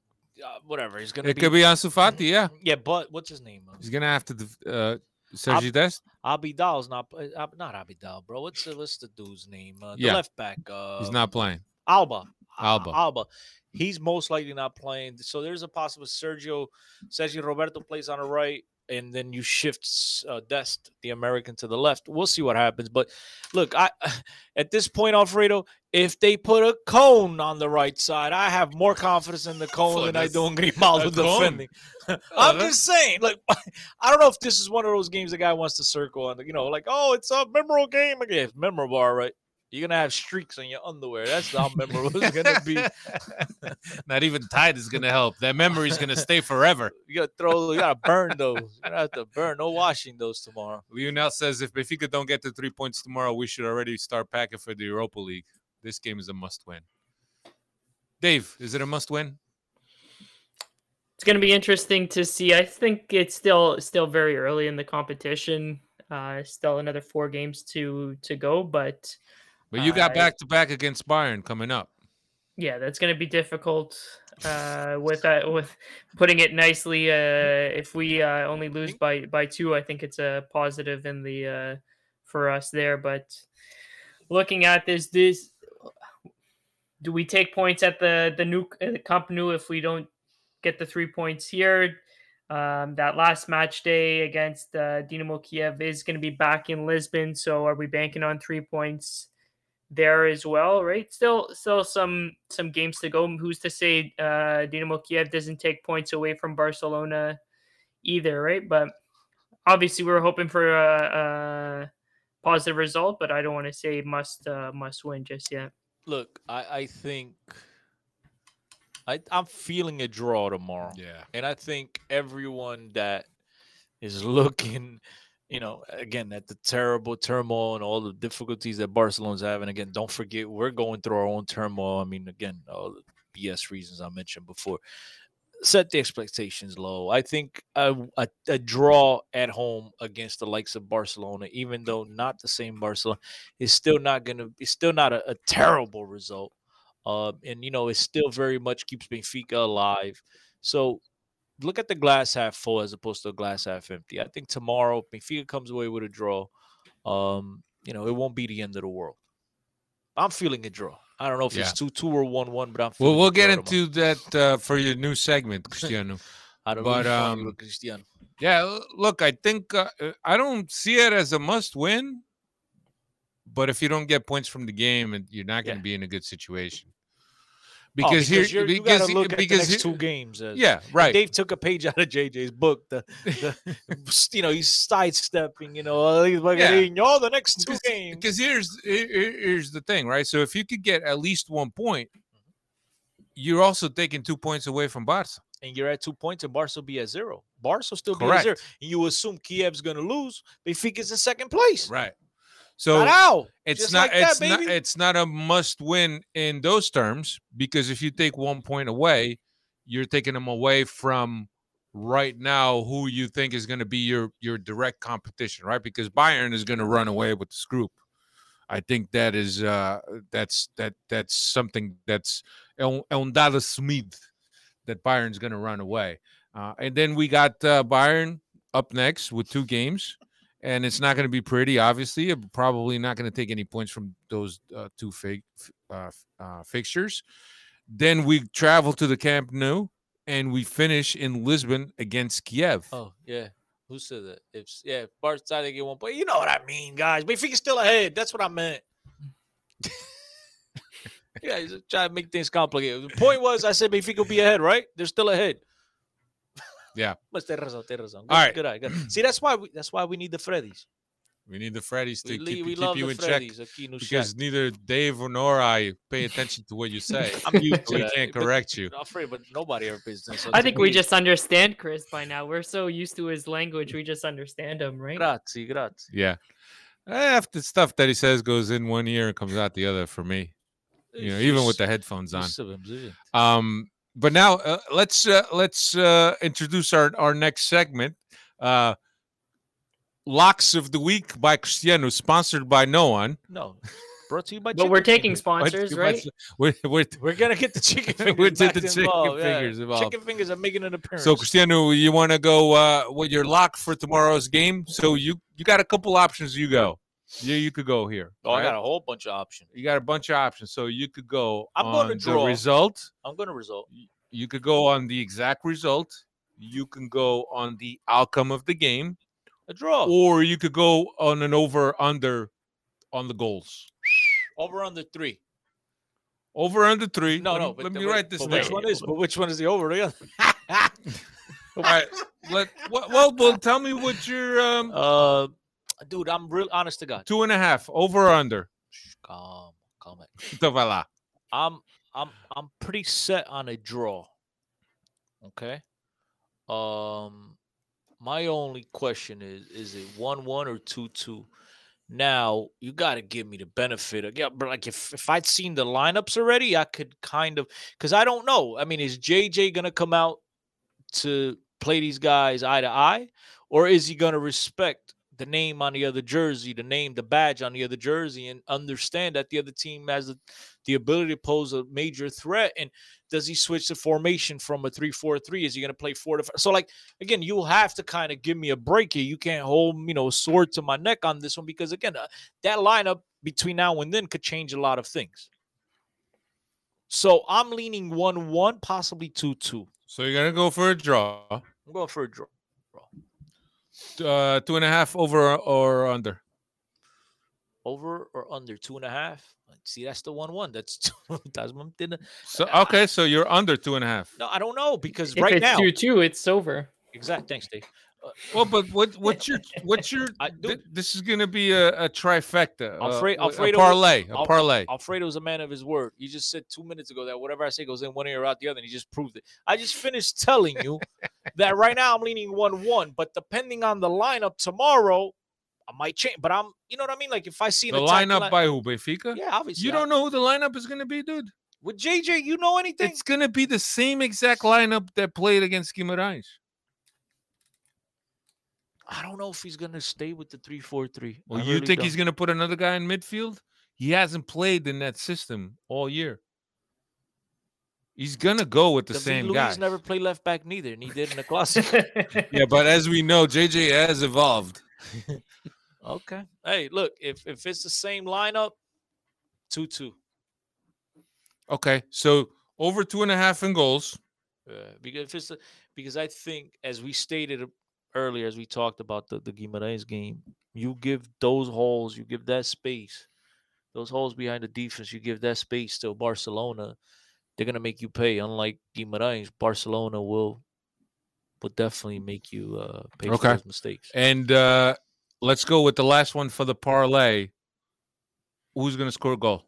uh, whatever. He's gonna It be, could be Ansu Fati, yeah. yeah, but what's his name? He's gonna have to def- uh, Sergi Dest. Abidal's not uh, Ab- not Abidal, bro. What's the what's the dude's name? Uh, the Yeah. left back. Uh, He's not playing. Alba. Alba. Alba. He's most likely not playing. So there's a possible Sergio Sergio Roberto plays on the right, and then you shift uh, Dest, the American, to the left. We'll see what happens. But look, I at this point, Alfredo, if they put a cone on the right side, I have more confidence in the cone than I do in Grimaldo defending. I'm just saying, like, I don't know if this is one of those games the guy wants to circle on. You know, like, oh, it's a memorable game again. It's memorable, all right. You're gonna have streaks on your underwear. That's how memorable it's gonna be. Not even Tide is gonna help. That memory's gonna stay forever. You gotta throw. You gotta burn those. You gotta have to burn. No washing those tomorrow. Lionel says if Benfica don't get the three points tomorrow, we should already start packing for the Europa League. This game is a must win. Dave, is it a must win? It's going to be interesting to see. I think it's still still very early in the competition. Uh, still another four games to to go, but But you got back to back against Bayern coming up. yeah, that's going to be difficult. Uh, with uh, with putting it nicely, uh, if we uh, only lose by by two, I think it's a positive in the uh, for us there. But looking at this, this do we take points at the the new uh, Camp Nou if we don't get the three points here? Um, that last match day against uh, Dinamo Kiev is going to be back in Lisbon, so are we banking on three points? There as well, right? Still, still some some games to go. Who's to say uh, Dinamo Kiev doesn't take points away from Barcelona either, right? But obviously, we're hoping for a, a positive result, but I don't want to say must uh, must win just yet. Look, I, I think I, I'm feeling a draw tomorrow. Yeah. And I think everyone that is looking, you know, again, at the terrible turmoil and all the difficulties that Barcelona's having. Again, don't forget we're going through our own turmoil. I mean, again, all the BS reasons I mentioned before. Set the expectations low. I think a, a, a draw at home against the likes of Barcelona, even though not the same Barcelona, is still not gonna. It's still not a, a terrible result. Uh, and you know, it still very much keeps Benfica alive. So look at the glass half full as opposed to a glass half empty. I think tomorrow Benfica comes away with a draw. Um, you know, it won't be the end of the world. I'm feeling a draw. I don't know if Yeah. it's two two or one one, but I'm. Well, we'll get draw tomorrow. into that uh, for your new segment, Cristiano. I don't know. but, Um, Cristiano. Yeah, look, I think uh, I don't see it as a must win, but if you don't get points from the game, you're not going to Yeah. be in a good situation. Oh, Because, here, you because look at because the next here- two games. As, yeah, right. Dave took a page out of JJ's book. The, the you know, he's sidestepping. You know, he's like, Yeah. all the next two Because- games. Because here's here- here- here's the thing, right? So if you could get at least one point, mm-hmm. you're also taking two points away from Barca. and you're at two points, and Barca will be at zero. Barca will still be at zero. And you assume Kiev's going to lose. Benfica's in second place. Right. So Not it's Just not like that, it's not baby. it's not a must win in those terms because if you take one point away, you're taking them away from right now who you think is going to be your your direct competition, right? Because Bayern is going to run away with this group. I think that is uh that's that that's something that's um dado that Bayern's going to run away. Uh, and then we got uh, Bayern up next with two games and it's not going to be pretty. Obviously, I'm probably not going to take any points from those uh, two uh, uh, fixtures. Then we travel to the Camp Nou, and we finish in Lisbon against Kiev. Oh, yeah. Who said that? If yeah, if Barca get one point, you know what I mean, guys. Benfica's still ahead. That's what I meant. yeah, trying to make things complicated. The point was, I said Benfica will be ahead, right? They're still ahead. Yeah. But tem razão, tem razão. Good, All right. good eye, good eye. See, that's why we that's why we need the Freddies. We need the Freddies to We, keep, we keep you the in check Freddies. Aqui no because chat. neither Dave nor I pay attention to what you say. I'm used to we that, can't but- correct you. I'm afraid, but nobody ever pays attention. I think we just understand Chris by now. We're so used to his language, we just understand him, right? grazie, grazie. Yeah. Half the stuff that he says goes in one ear and comes out the other for me. You know, even with the headphones on. on. Um, but now uh, let's uh, let's uh, introduce our our next segment. Uh, Locks of the week by Cristiano, sponsored by no one. No, brought to you by. But we're taking Fingers. sponsors, right? We're, we're, We're gonna get the chicken We fingers. did back the chicken involved, yeah. fingers involved. Chicken fingers are making an appearance. so Cristiano, you want to go uh, with your lock for tomorrow's game? So you you got a couple options. You go. Yeah, you could go here. oh, I got a whole bunch of options. You got a bunch of options. So you could go I'm on gonna draw. the result. I'm gonna result. You could go on the exact result. You can go on the outcome of the game. A draw. or you could go on an over under on the goals. Over under three. Over under three. No, let no. But let me wait, write this but down. Which one is? But which one is the over? The? All right. Let, well, well, well, tell me what your um uh, dude, I'm real honest to God. two and a half over or under. calm, calm. it. Então vai lá. I'm I'm I'm pretty set on a draw. Okay. Um my only question is is it 1-1 or 2-2? Now, you got to give me the benefit of yeah, but like if if I'd seen the lineups already, I could kind of cuz I don't know. I mean, is JJ going to come out to play these guys eye to eye or is he going to respect the name on the other jersey, the name, the badge on the other jersey, and understand that the other team has the, the ability to pose a major threat. And does he switch the formation from a 3 4 3? Is he going to play 4 to 5? So, like, again, you'll have to kind of give me a break here. You can't hold, you know, a sword to my neck on this one because, again, uh, that lineup between now and then could change a lot of things. So I'm leaning 1 1, possibly 2 2. So you're gonna go for a draw. I'm going for a draw. Uh, two and a half over or under. Over or under two and a half? See, that's the 1 1. That's, that's what I'm thinking. So okay, so you're under two and a half. No, I don't know because If right it's now. two two, it's over. Exact. Thanks, Dave. Well, but what what's your what's your I, th- this is gonna be a, a trifecta, uh, Alfre- a Alfredo, parlay, a parlay. Alfredo's a man of his word. You just said two minutes ago that whatever I say goes in one ear out the other, and he just proved it. I just finished telling you that right now I'm leaning one one, but depending on the lineup tomorrow, I might change. But I'm, you know what I mean? Like if I see The lineup line- by who? Benfica. yeah, obviously. You I- don't know who the lineup is gonna be, dude. with JJ. You know anything? It's gonna be the same exact lineup that played against Guimarães. I don't know if he's gonna stay with the three four three. Well, you think he's gonna put another guy in midfield? He hasn't played in that system all year. He's gonna go with the, David same Luiz guy. never played left back neither, and he did in the classic. Yeah, but as we know, JJ has evolved. okay. Hey, look, if if it's the same lineup, two two. Okay, so over two and a half in goals. Uh, because if it's a, because I think as we stated earlier, as we talked about the the Guimarães game, you give those holes, you give that space, those holes behind the defense, you give that space to Barcelona, they're gonna make you pay. Unlike Guimarães, Barcelona will will definitely make you uh, pay Okay. for those mistakes. And uh let's go with the last one for the parlay. Who's gonna score a goal?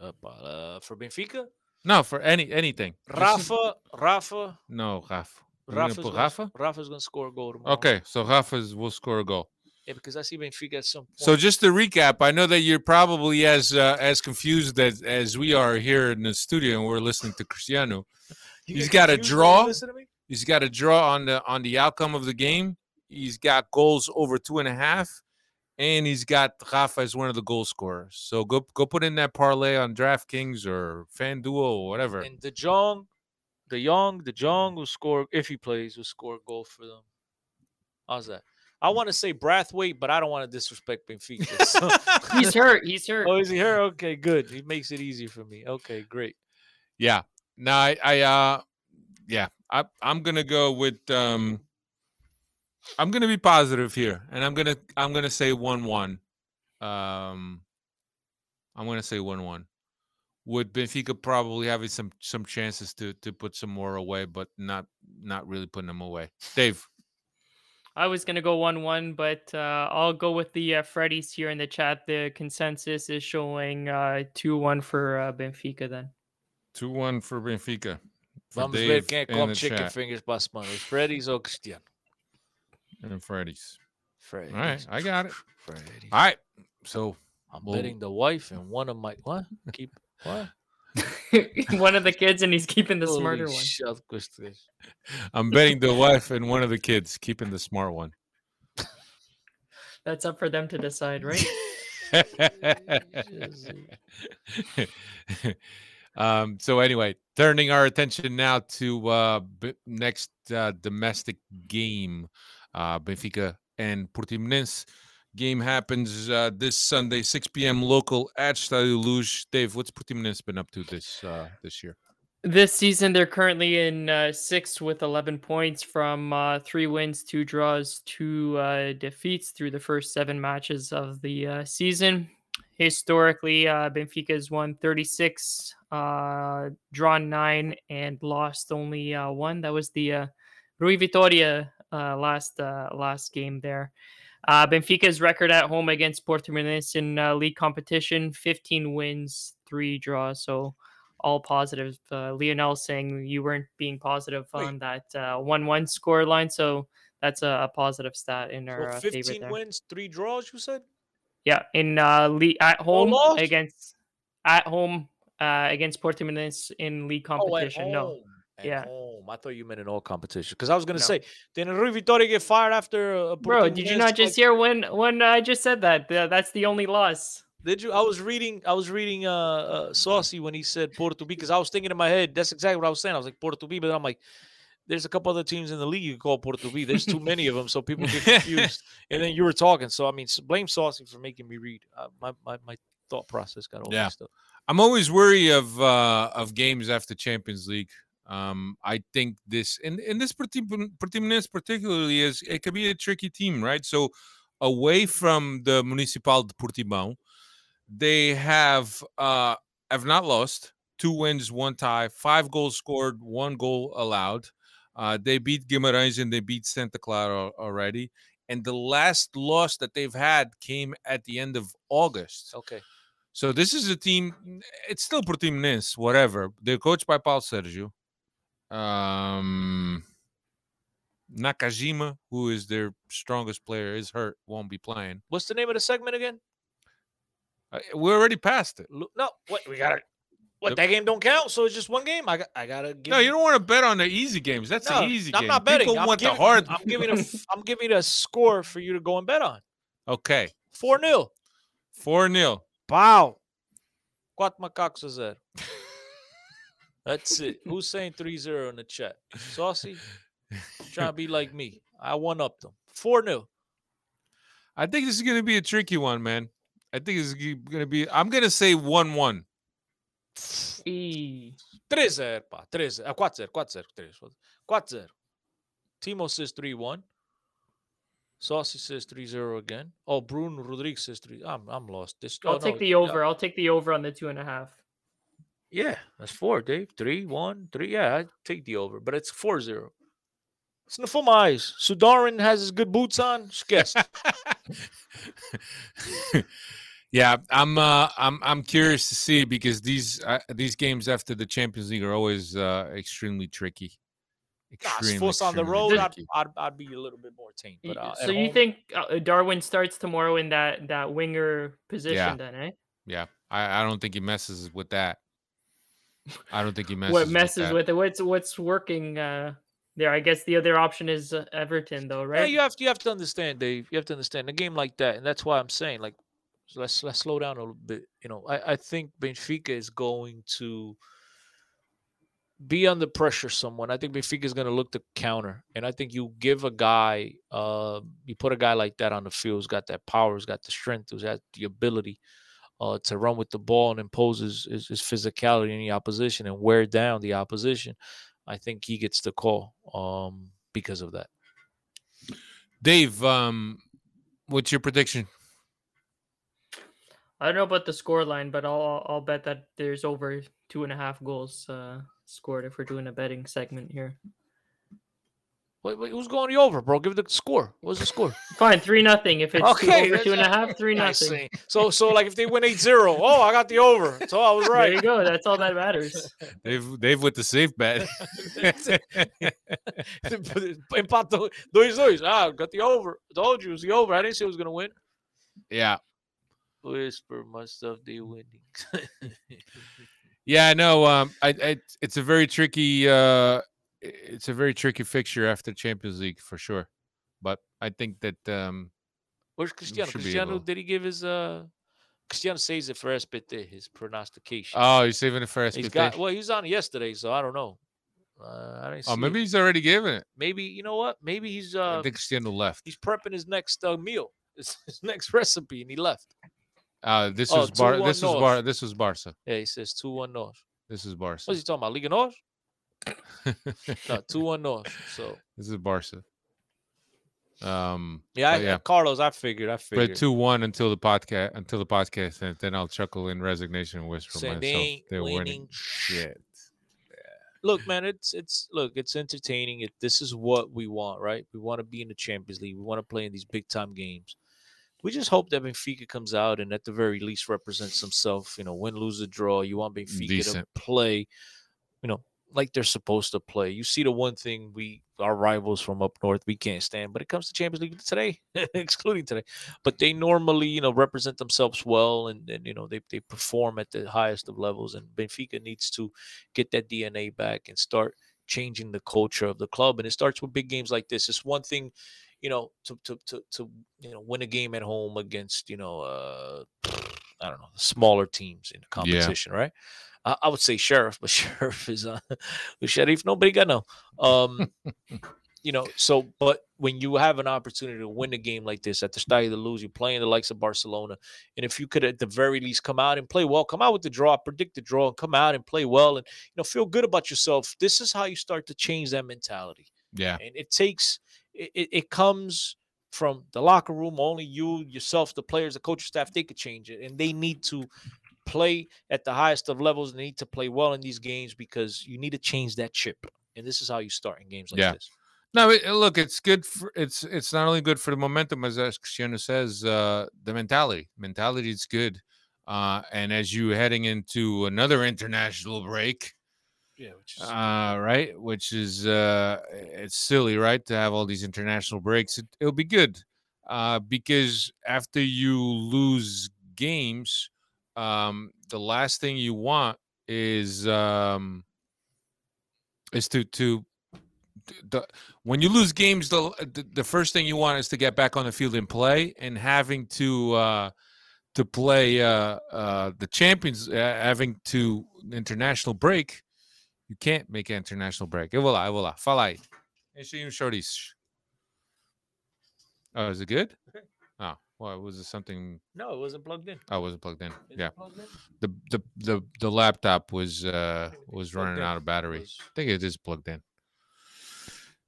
Uh, uh, for Benfica, No, for any anything. Rafa, Rafa, No, Rafa. Rafa's put gonna, Rafa? Rafa's gonna score a goal tomorrow. Okay, so Rafa's will score a goal. Yeah, because I see Benfica at some point. So just to recap, I know that you're probably as uh, as confused as as we are here in the studio and we're listening to Cristiano. He's got a draw. listen to me? He's got a draw on the on the outcome of the game. He's got goals over two and a half, and he's got Rafa as one of the goal scorers. So go go put in that parlay on DraftKings or FanDuel or whatever. And De Jong, De Young, the Jong will score if he plays. Will score a goal for them. How's that? I want to say Braithwaite, but I don't want to disrespect Benfica. so- He's hurt. He's hurt. oh, is he hurt? Okay, good. He makes it easy for me. Okay, great. Yeah. No, I, I uh yeah, I I'm gonna go with um I'm gonna be positive here, and I'm gonna I'm gonna say one one. Um I'm gonna say one one. With Benfica probably having some some chances to to put some more away, but not not really putting them away. Dave. I was gonna go one one, but uh, I'll go with the uh, Freddy's here in the chat. The consensus is showing uh, two one for uh, Benfica. Then Two one for Benfica. For Vamos ver Dave quem é que come chicken chat. fingers para a semana. Os Freddy's ou Cristiano? and Freddy's. Freddy's. All right, I got it. Freddy's. All right. So I'm well- betting the wife and one of my what? Keep what? one of the kids, and he's keeping the smarter one. Shut. I'm betting the wife and one of the kids, keeping the smart one. That's up for them to decide, right? um, so anyway, turning our attention now to uh, b- next uh, domestic game, uh, Benfica and Portimonense. Game happens uh, this Sunday, 6 p.m. local at Stadio Luz. Dave, what's Portimonense been up to this uh, this year? This season, they're currently in uh, sixth with 11 points from uh, three wins, two draws, two uh, defeats through the first seven matches of the uh, season. Historically, uh, Benfica has won 36, uh, drawn nine, and lost only one. That was the Rui Vitória last last game there. Uh, Benfica's record at home against Porto Portimonense in uh, league competition: 15 wins, three draws. So all positive. Uh, Lionel saying you weren't being positive Wait. on that uh, one-one score line, so that's a, a positive stat in our Well, uh, favor 15 there. wins, three draws. You said. Yeah, in uh, le- at home against at home uh, against Portimonense in league Oh, competition. no, home. At Yeah. home. I thought you meant an all competition because I was gonna No. say, didn't Rui Vitória get fired after? Uh, bro, did you not just hear when when I just said that? That's the only loss. Did you? I was reading. I was reading uh, uh Saucy when he said Porto B because I was thinking in my head. That's exactly what I was saying. I was like Porto B, but I'm like, there's a couple other teams in the league you call Porto B. There's too many of them, so people get confused. and then you were talking, so I mean, blame Saucy for making me read. Uh, my, my my thought process got all Yeah. mixed up. I'm always worried of uh, of games after Champions League. Um, I think this and in this Portim- Portimonense particularly is it could be a tricky team, right? So away from the Municipal de Portimão, they have uh, have not lost. Two wins, one tie, five goals scored, one goal allowed. Uh, they beat Guimarães and they beat Santa Clara already. And the last loss that they've had came at the end of August. Okay. So this is a team. It's still Portimonense, whatever. They're coached by Paulo Sérgio. Um, Nakajima, who is their strongest player, is hurt, won't be playing. What's the name of the segment again? Uh, We're already past it. No, what we gotta. What The- that game don't count, so it's just one game. I got. I gotta give. No, you don't want to bet on the easy games. That's No, the easy I'm game. not betting. People I'm want giving, the hard. I'm giving a. I'm giving a score for you to go and bet on. okay, Four 0 four 0 Wow. Quatro macacos a zero. That's it. Who's saying 3-0 in the chat? Saucy? Trying to be like me. I one up them. 4 0. I think this is going to be a tricky one, man. I think it's going to be. I'm going to say one-one. Eee. 3-0, pá. 3-0. Ah, 4-0. 4-0. 3. 4-0. Timo says 3-1. Saucy says 3-0 again. Oh, Bruno Rodriguez says 3. I'm, I'm lost. This, I'll oh, take no, the yeah. over. I'll take the over on the two and a half. Yeah, that's four, Dave. Three, one, three. Yeah, I take the over, but it's 4 0. It's not for my eyes. Sudarin has his good boots on. Guess. yeah, I'm. Uh, I'm. I'm curious to see because these uh, these games after the Champions League are always uh, extremely tricky. Nah, Extremely, force on the road, I'd. I'd, I'd be a little bit more tame. But uh, so you think uh, Darwin starts tomorrow in that that winger position then, eh? Yeah, I, I don't think he messes with that. I don't think he messes. what messes with, with it? What's what's working uh, there? I guess the other option is uh, Everton, though, right? Yeah, you have to you have to understand, Dave. You have to understand a game like that, and that's why I'm saying like so let's let's slow down a little bit. You know, I, I think Benfica is going to be under pressure. Someone, I think Benfica is going to look to counter, and I think you give a guy, uh, you put a guy like that on the field, who's got that power, who's got the strength, who's got the ability. Uh, to run with the ball and impose his, his, his physicality in the opposition and wear down the opposition, I think he gets the call um, because of that. Dave, um, what's your prediction? I don't know about the score line, but I'll I'll- I'll bet that there's over two and a half goals uh, scored if we're doing a betting segment here. Wait, wait, who's going the over, bro? Give the score. What's the score? Fine, three nothing. If it's two Okay, over that's two and a all- half, three I nothing. So, so like if they win 8-0, oh, I got the over. So I was right. There you go. That's all that matters. Dave, Dave with the safe bet. Empatou 2-2. Ah, got the over. Told you it was the over. I didn't say it was gonna win. yeah, Whisper must have the winning. yeah. No, um, I, I, it's a very tricky. Uh, it's a very tricky fixture after Champions League for sure. But I think that um, Where's Cristiano? Cristiano, did he give his uh? Cristiano says it for SPT, his pronostication. oh, he's saving it for He's SPT. got well, he was on yesterday, so I don't know. Uh, I didn't see oh, it. maybe he's already given it. maybe you know what? Maybe he's I uh think Cristiano left. he's prepping his next uh, meal, his, his next recipe, and he left. Uh, this Oh, was Bar. 2-1 This was Bar. This was Barca. Yeah, he says two one North. This is Barca. What's he talking about? Liga North? No, two one North. So this is Barca. Um, yeah, I, yeah. Carlos, I figured, I but figured. two one until the podcast until the podcast, and then I'll chuckle in resignation and whisper Saying myself. they ain't They're winning winning shit. look, man, it's it's look, it's entertaining. It this is what we want, right? We want to be in the Champions League. We want to play in these big time games. We just hope that Benfica comes out and at the very least represents himself. You know, win, lose, or draw. You want Benfica Decent. to play, you know, like they're supposed to play. You see the one thing we our rivals from up north we can't stand, but it comes to Champions League today, excluding today. But they normally, you know, represent themselves well and, and you know they, they perform at the highest of levels. And Benfica needs to get that DNA back and start changing the culture of the club. And it starts with big games like this. It's one thing, you know, to to to, to you know win a game at home against, you know, uh I don't know, smaller teams in the competition, right? I, I would say sheriff, but sheriff is uh sheriff. Nobody got no. Um, you know, so but when you have an opportunity to win a game like this at the start of the lose, you're playing the likes of Barcelona, and if you could at the very least come out and play well, come out with the draw, predict the draw, and come out and play well, and you know feel good about yourself. This is how you start to change that mentality Yeah. and it takes it, it, it comes from the locker room only you yourself the players the coaching staff they could change it and they need to play at the highest of levels they need to play well in these games because you need to change that chip and this is how you start in games like Yeah. this No, it, look, it's good for it's it's not only good for the momentum, as Cristiano says, uh, the mentality. Mentality is good. Uh, and as you heading into another international break, yeah which uh, right, which is uh, it's silly, right, to have all these international breaks. It, it'll be good uh, because after you lose games, um, the last thing you want is um, is to to the when you lose games, the, the the first thing you want is to get back on the field and play, and having to uh, to play uh, uh, the champions, uh, having to international break, you can't make an international break. E voilà, e voilà. Fala aí. Enche aí um chouriço. Oh, is it good? Oh, well, was it something? no it wasn't plugged in I wasn't plugged in. Is it Yeah, plugged in? the the the the laptop was uh was running in. out of battery. Was- I think it is plugged in.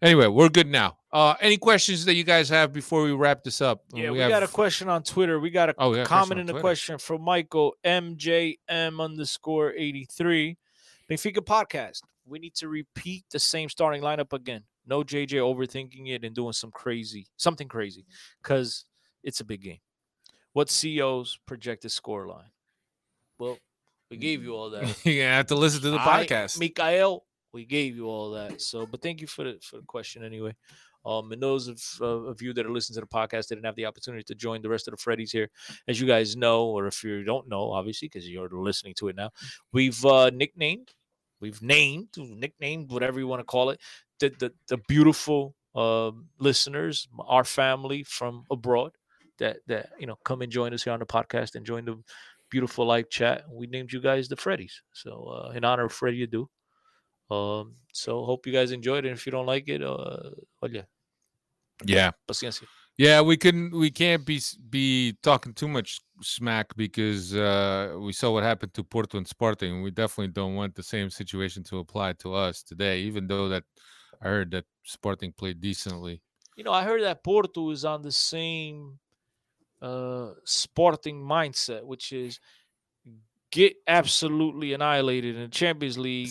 Anyway, we're good now. Uh, any questions that you guys have before we wrap this up? Uh, yeah we, got a question on twitter we got a Oh, we got a question comment on in the question from michael mjm underscore 83 benfica podcast we need to repeat the same starting lineup again no jj overthinking it and doing some crazy something crazy because it's a big game what co's projected score line well we gave you all that You're gonna have to listen to the I- podcast. Mikael, we gave you all that. So, but thank you for the for the question anyway. Um, and those of, uh, of you that are listening to the podcast didn't have the opportunity to join the rest of the Freddies here, as you guys know, or if you don't know, obviously, because you're listening to it now, we've uh, nicknamed, we've named, nicknamed, whatever you want to call it, the the, the beautiful um, listeners, our family from abroad that that you know come and join us here on the podcast and join the beautiful live chat. We named you guys the Freddies. So uh, in honor of Freddie Adu. Um, so hope you guys enjoyed it. If you don't like it, uh, olha, yeah, paciencia. yeah. We couldn't. We can't be be talking too much smack because uh, we saw what happened to Porto and Sporting. We definitely don't want the same situation to apply to us today. Even though that I heard that Sporting played decently. You know, I heard that Porto is on the same uh sporting mindset, which is get absolutely annihilated in the Champions League.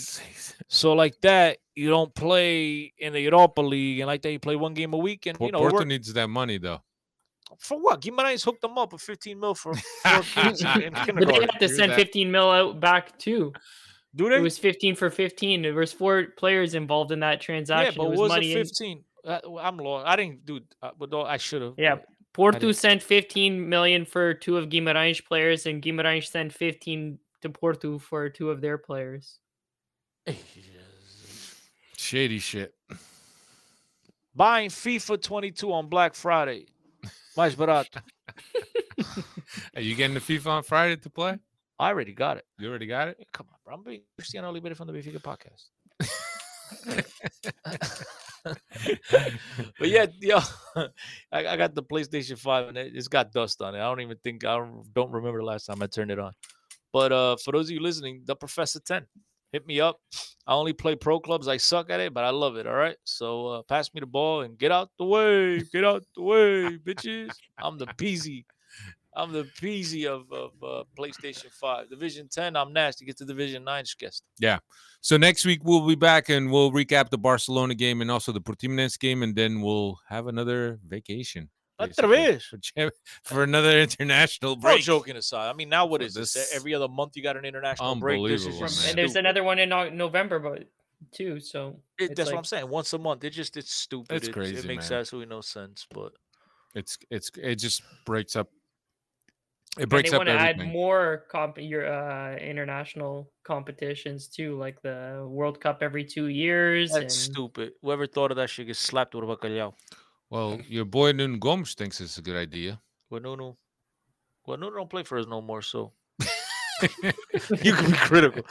So like that, you don't play in the Europa League, and like that, you play one game a week, and you know, Porto we're- needs that money though. for what? Guimarães hooked them up with 15 mil for four kids in, in But they have to send 15 mil out back too. Do they? It was 15 for 15. There was four players involved in that transaction. yeah, transaction. but it was was money it in- 15? Uh, I'm lost. I didn't do. Uh, but I should have. Yeah, but- Porto sent 15 million for two of Guimarães players, and Guimarães sent 15 to Porto for two of their players. Shady shit. Buying FIFA 22 on Black Friday. Mais barato. Are you getting the FIFA on Friday to play? I already got it. You already got it. Come on, bro. I'm being Cristiano Oliveira from the Benfica podcast. but yeah, yo, I, I got the PlayStation 5 and it, it's got dust on it. I don't even think I don't, don't remember the last time I turned it on. But uh for those of you listening, the Professor 10. Hit me up. I only play pro clubs. I suck at it, but I love it. All right. So uh, pass me the ball and get out the way. Get out the way, bitches. I'm the peasy. I'm the peasy of, of uh, PlayStation 5. Division 10, I'm nasty. Get to Division 9, guest. Yeah. So next week we'll be back and we'll recap the Barcelona game and also the Portimonense game, and then we'll have another vacation. Otra basically, vez. For, for another international All break. joking aside, I mean, now what is this? this- Every other month you got an international break. This is just and there's another one in November, but too. So It, it's that's what I'm saying. Once a month, it just it's stupid. It's It- crazy, It makes man. absolutely no sense. But It's it's it just breaks up. It And they up want to add more comp- your uh, international competitions too, like the World Cup every two years. that's and stupid. Whoever thought of that should get slapped with a bacalhau. Well, your boy Nuno Gomes thinks it's a good idea. Well, Nuno, well, Nuno don't play for us no more, so you can be critical.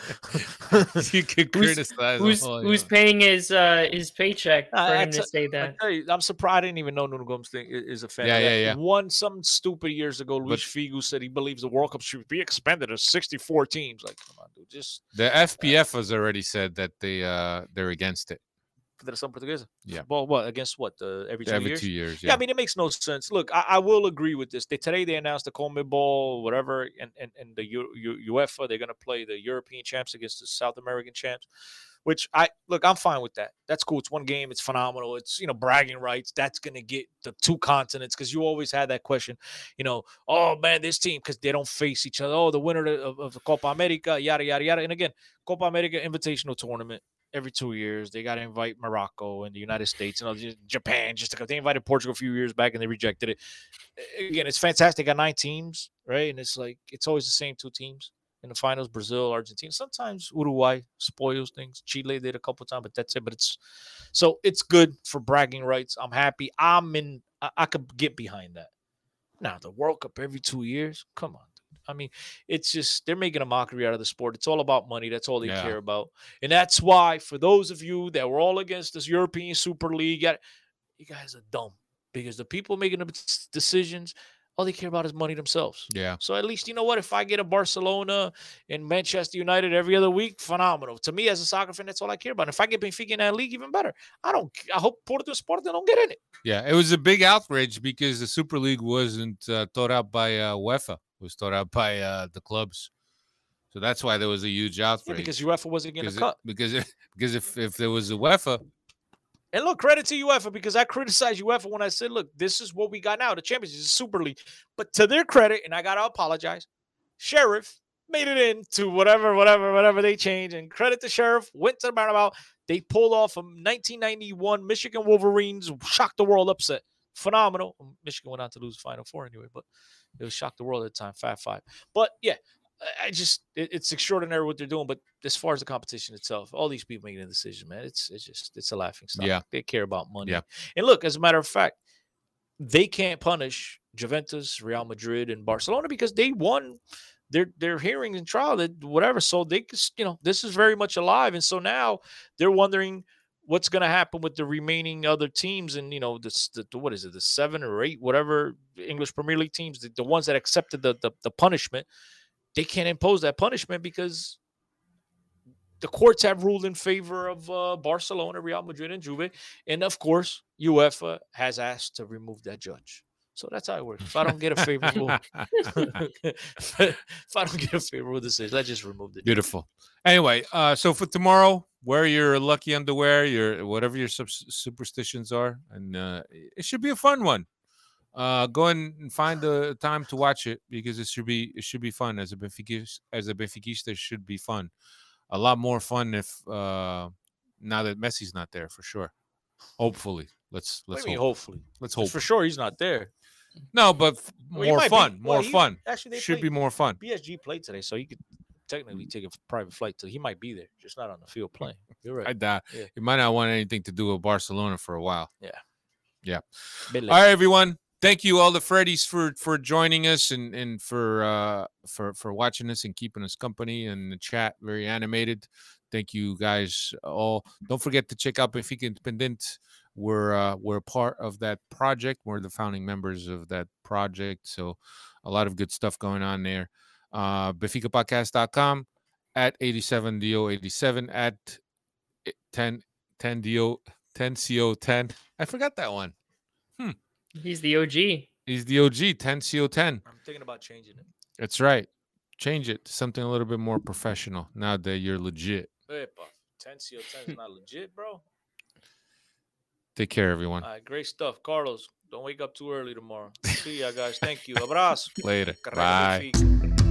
you can criticize. who's him all who's paying his uh his paycheck for I him to te- say I that? tell you, I'm surprised. I didn't even know Nuno Gomes thing is a fan. Yeah, yeah, yeah. One some stupid years ago, Luis Figo said he believes the World Cup should be expanded to 64 teams. Like, come on, dude, just The FPF has already said that they uh they're against it Federação Portuguesa. Yeah. Well, what against what? The every two every years. two years. Yeah. I mean, it makes no sense. Look, I, I will agree with this. They, today they announced the CONMEBOL, whatever, and, and, and the U, U, UEFA. They're going to play the European champs against the South American champs, which I look. I'm fine with that. That's cool. It's one game. It's phenomenal. It's you know bragging rights. That's going to get the two continents because you always had that question. You know, oh man, this team because they don't face each other. Oh, the winner of, of the Copa America, yada yada yada. And again, Copa America Invitational Tournament every two years. They got to invite Morocco and the United States and you know, Japan. Just they invited Portugal a few years back and they rejected it. Again, it's fantastic. Got nine teams, right? And it's like it's always the same two teams in the finals: Brazil, Argentina. Sometimes Uruguay spoils things. Chile did a couple times, but that's it. But it's so it's good for bragging rights. I'm happy. I'm in. I, I could get behind that. Now the World Cup every two years. Come on. I mean, it's just they're making a mockery out of the sport. It's all about money. That's all they Yeah. care about. And that's why, for those of you that were all against this European Super League, you guys are dumb because the people making the decisions, all they care about is money themselves. Yeah. So at least you know what? If I get a Barcelona and Manchester United every other week, phenomenal. To me, as a soccer fan, that's all I care about. And if I get Benfica in that league, even better. I don't. I hope Porto Sport don't get in it. Yeah, it was a big outrage because the Super League wasn't uh, thought out by uh, UEFA. It was thought out by uh, the clubs. So that's why there was a huge outrage. Yeah, because UEFA wasn't getting a because, it- cut. because because if if there was a UEFA, And look, credit to UEFA because I criticized UEFA when I said, look, this is what we got now. The Champions League is Super League. But to their credit, and I got to apologize, Sheriff made it into whatever, whatever, whatever they changed. And credit to Sheriff, went to the roundabout. They pulled off a 1991 Michigan Wolverines, shocked the world upset. Phenomenal. Michigan went on to lose Final Four anyway, but it was shocked the world at the time, 5 5. But yeah, I- just, it- it's extraordinary what they're doing. But as far as the competition itself, all these people making a decision, man, it's, it's just, it's a laughing stock. Yeah. They care about money. Yeah. And look, as a matter of fact, they can't punish Juventus, Real Madrid, and Barcelona because they won their their hearing and trial, that whatever. So they, you know, this is very much alive, and so now they're wondering what's going to happen with the remaining other teams, and you know, this the- what is it, the seven or eight, whatever English Premier League teams, the, the ones that accepted the, the the punishment, they can't impose that punishment because the courts have ruled in favor of uh, Barcelona, Real Madrid, and Juve, and of course, UEFA has asked to remove that judge. So that's how it works. If I don't get a favorable, if I don't get a favorable decision, let's just remove the judge. beautiful. Anyway, uh, so for tomorrow, wear your lucky underwear, your whatever your subs- superstitions are, and uh, it should be a fun one. Uh, go and find the time to watch it because it should be it should be fun as a Benfica as a Benfiquista it should be fun. A lot more fun if uh, now that Messi's not there for sure. Hopefully, let's let's you hope. hopefully, Let's hope. for sure he's not there. No, but f- Well, more be- fun, well, more he- fun. Actually, they Should be more fun. PSG played today, so he could technically take a private flight to. He might be there, just not on the field playing. You're right. I doubt Yeah. he might not want anything to do with Barcelona for a while. Yeah, late. All right, everyone. Thank you all the Freddies for for joining us and and for uh for for watching us and keeping us company and the chat very animated. Thank you guys all. Don't forget to check out Benfica Independent. We're uh, we're a part of that project. We're the founding members of that project. So a lot of good stuff going on there. Uh BenficaPodcast.com at 87DO87 at 10 10DO 10CO10. I forgot that one. He's the OG. He's the OG, 10 CO10. I'm thinking about changing it. That's right. Change it to something a little bit more professional now that you're legit. Epa, Tensio 10 is not legit, bro. Take care, everyone. All right, great stuff. Carlos, don't wake up too early tomorrow. See ya, guys. Thank you. Abrazo. Later. Carrega Bye. mi fica.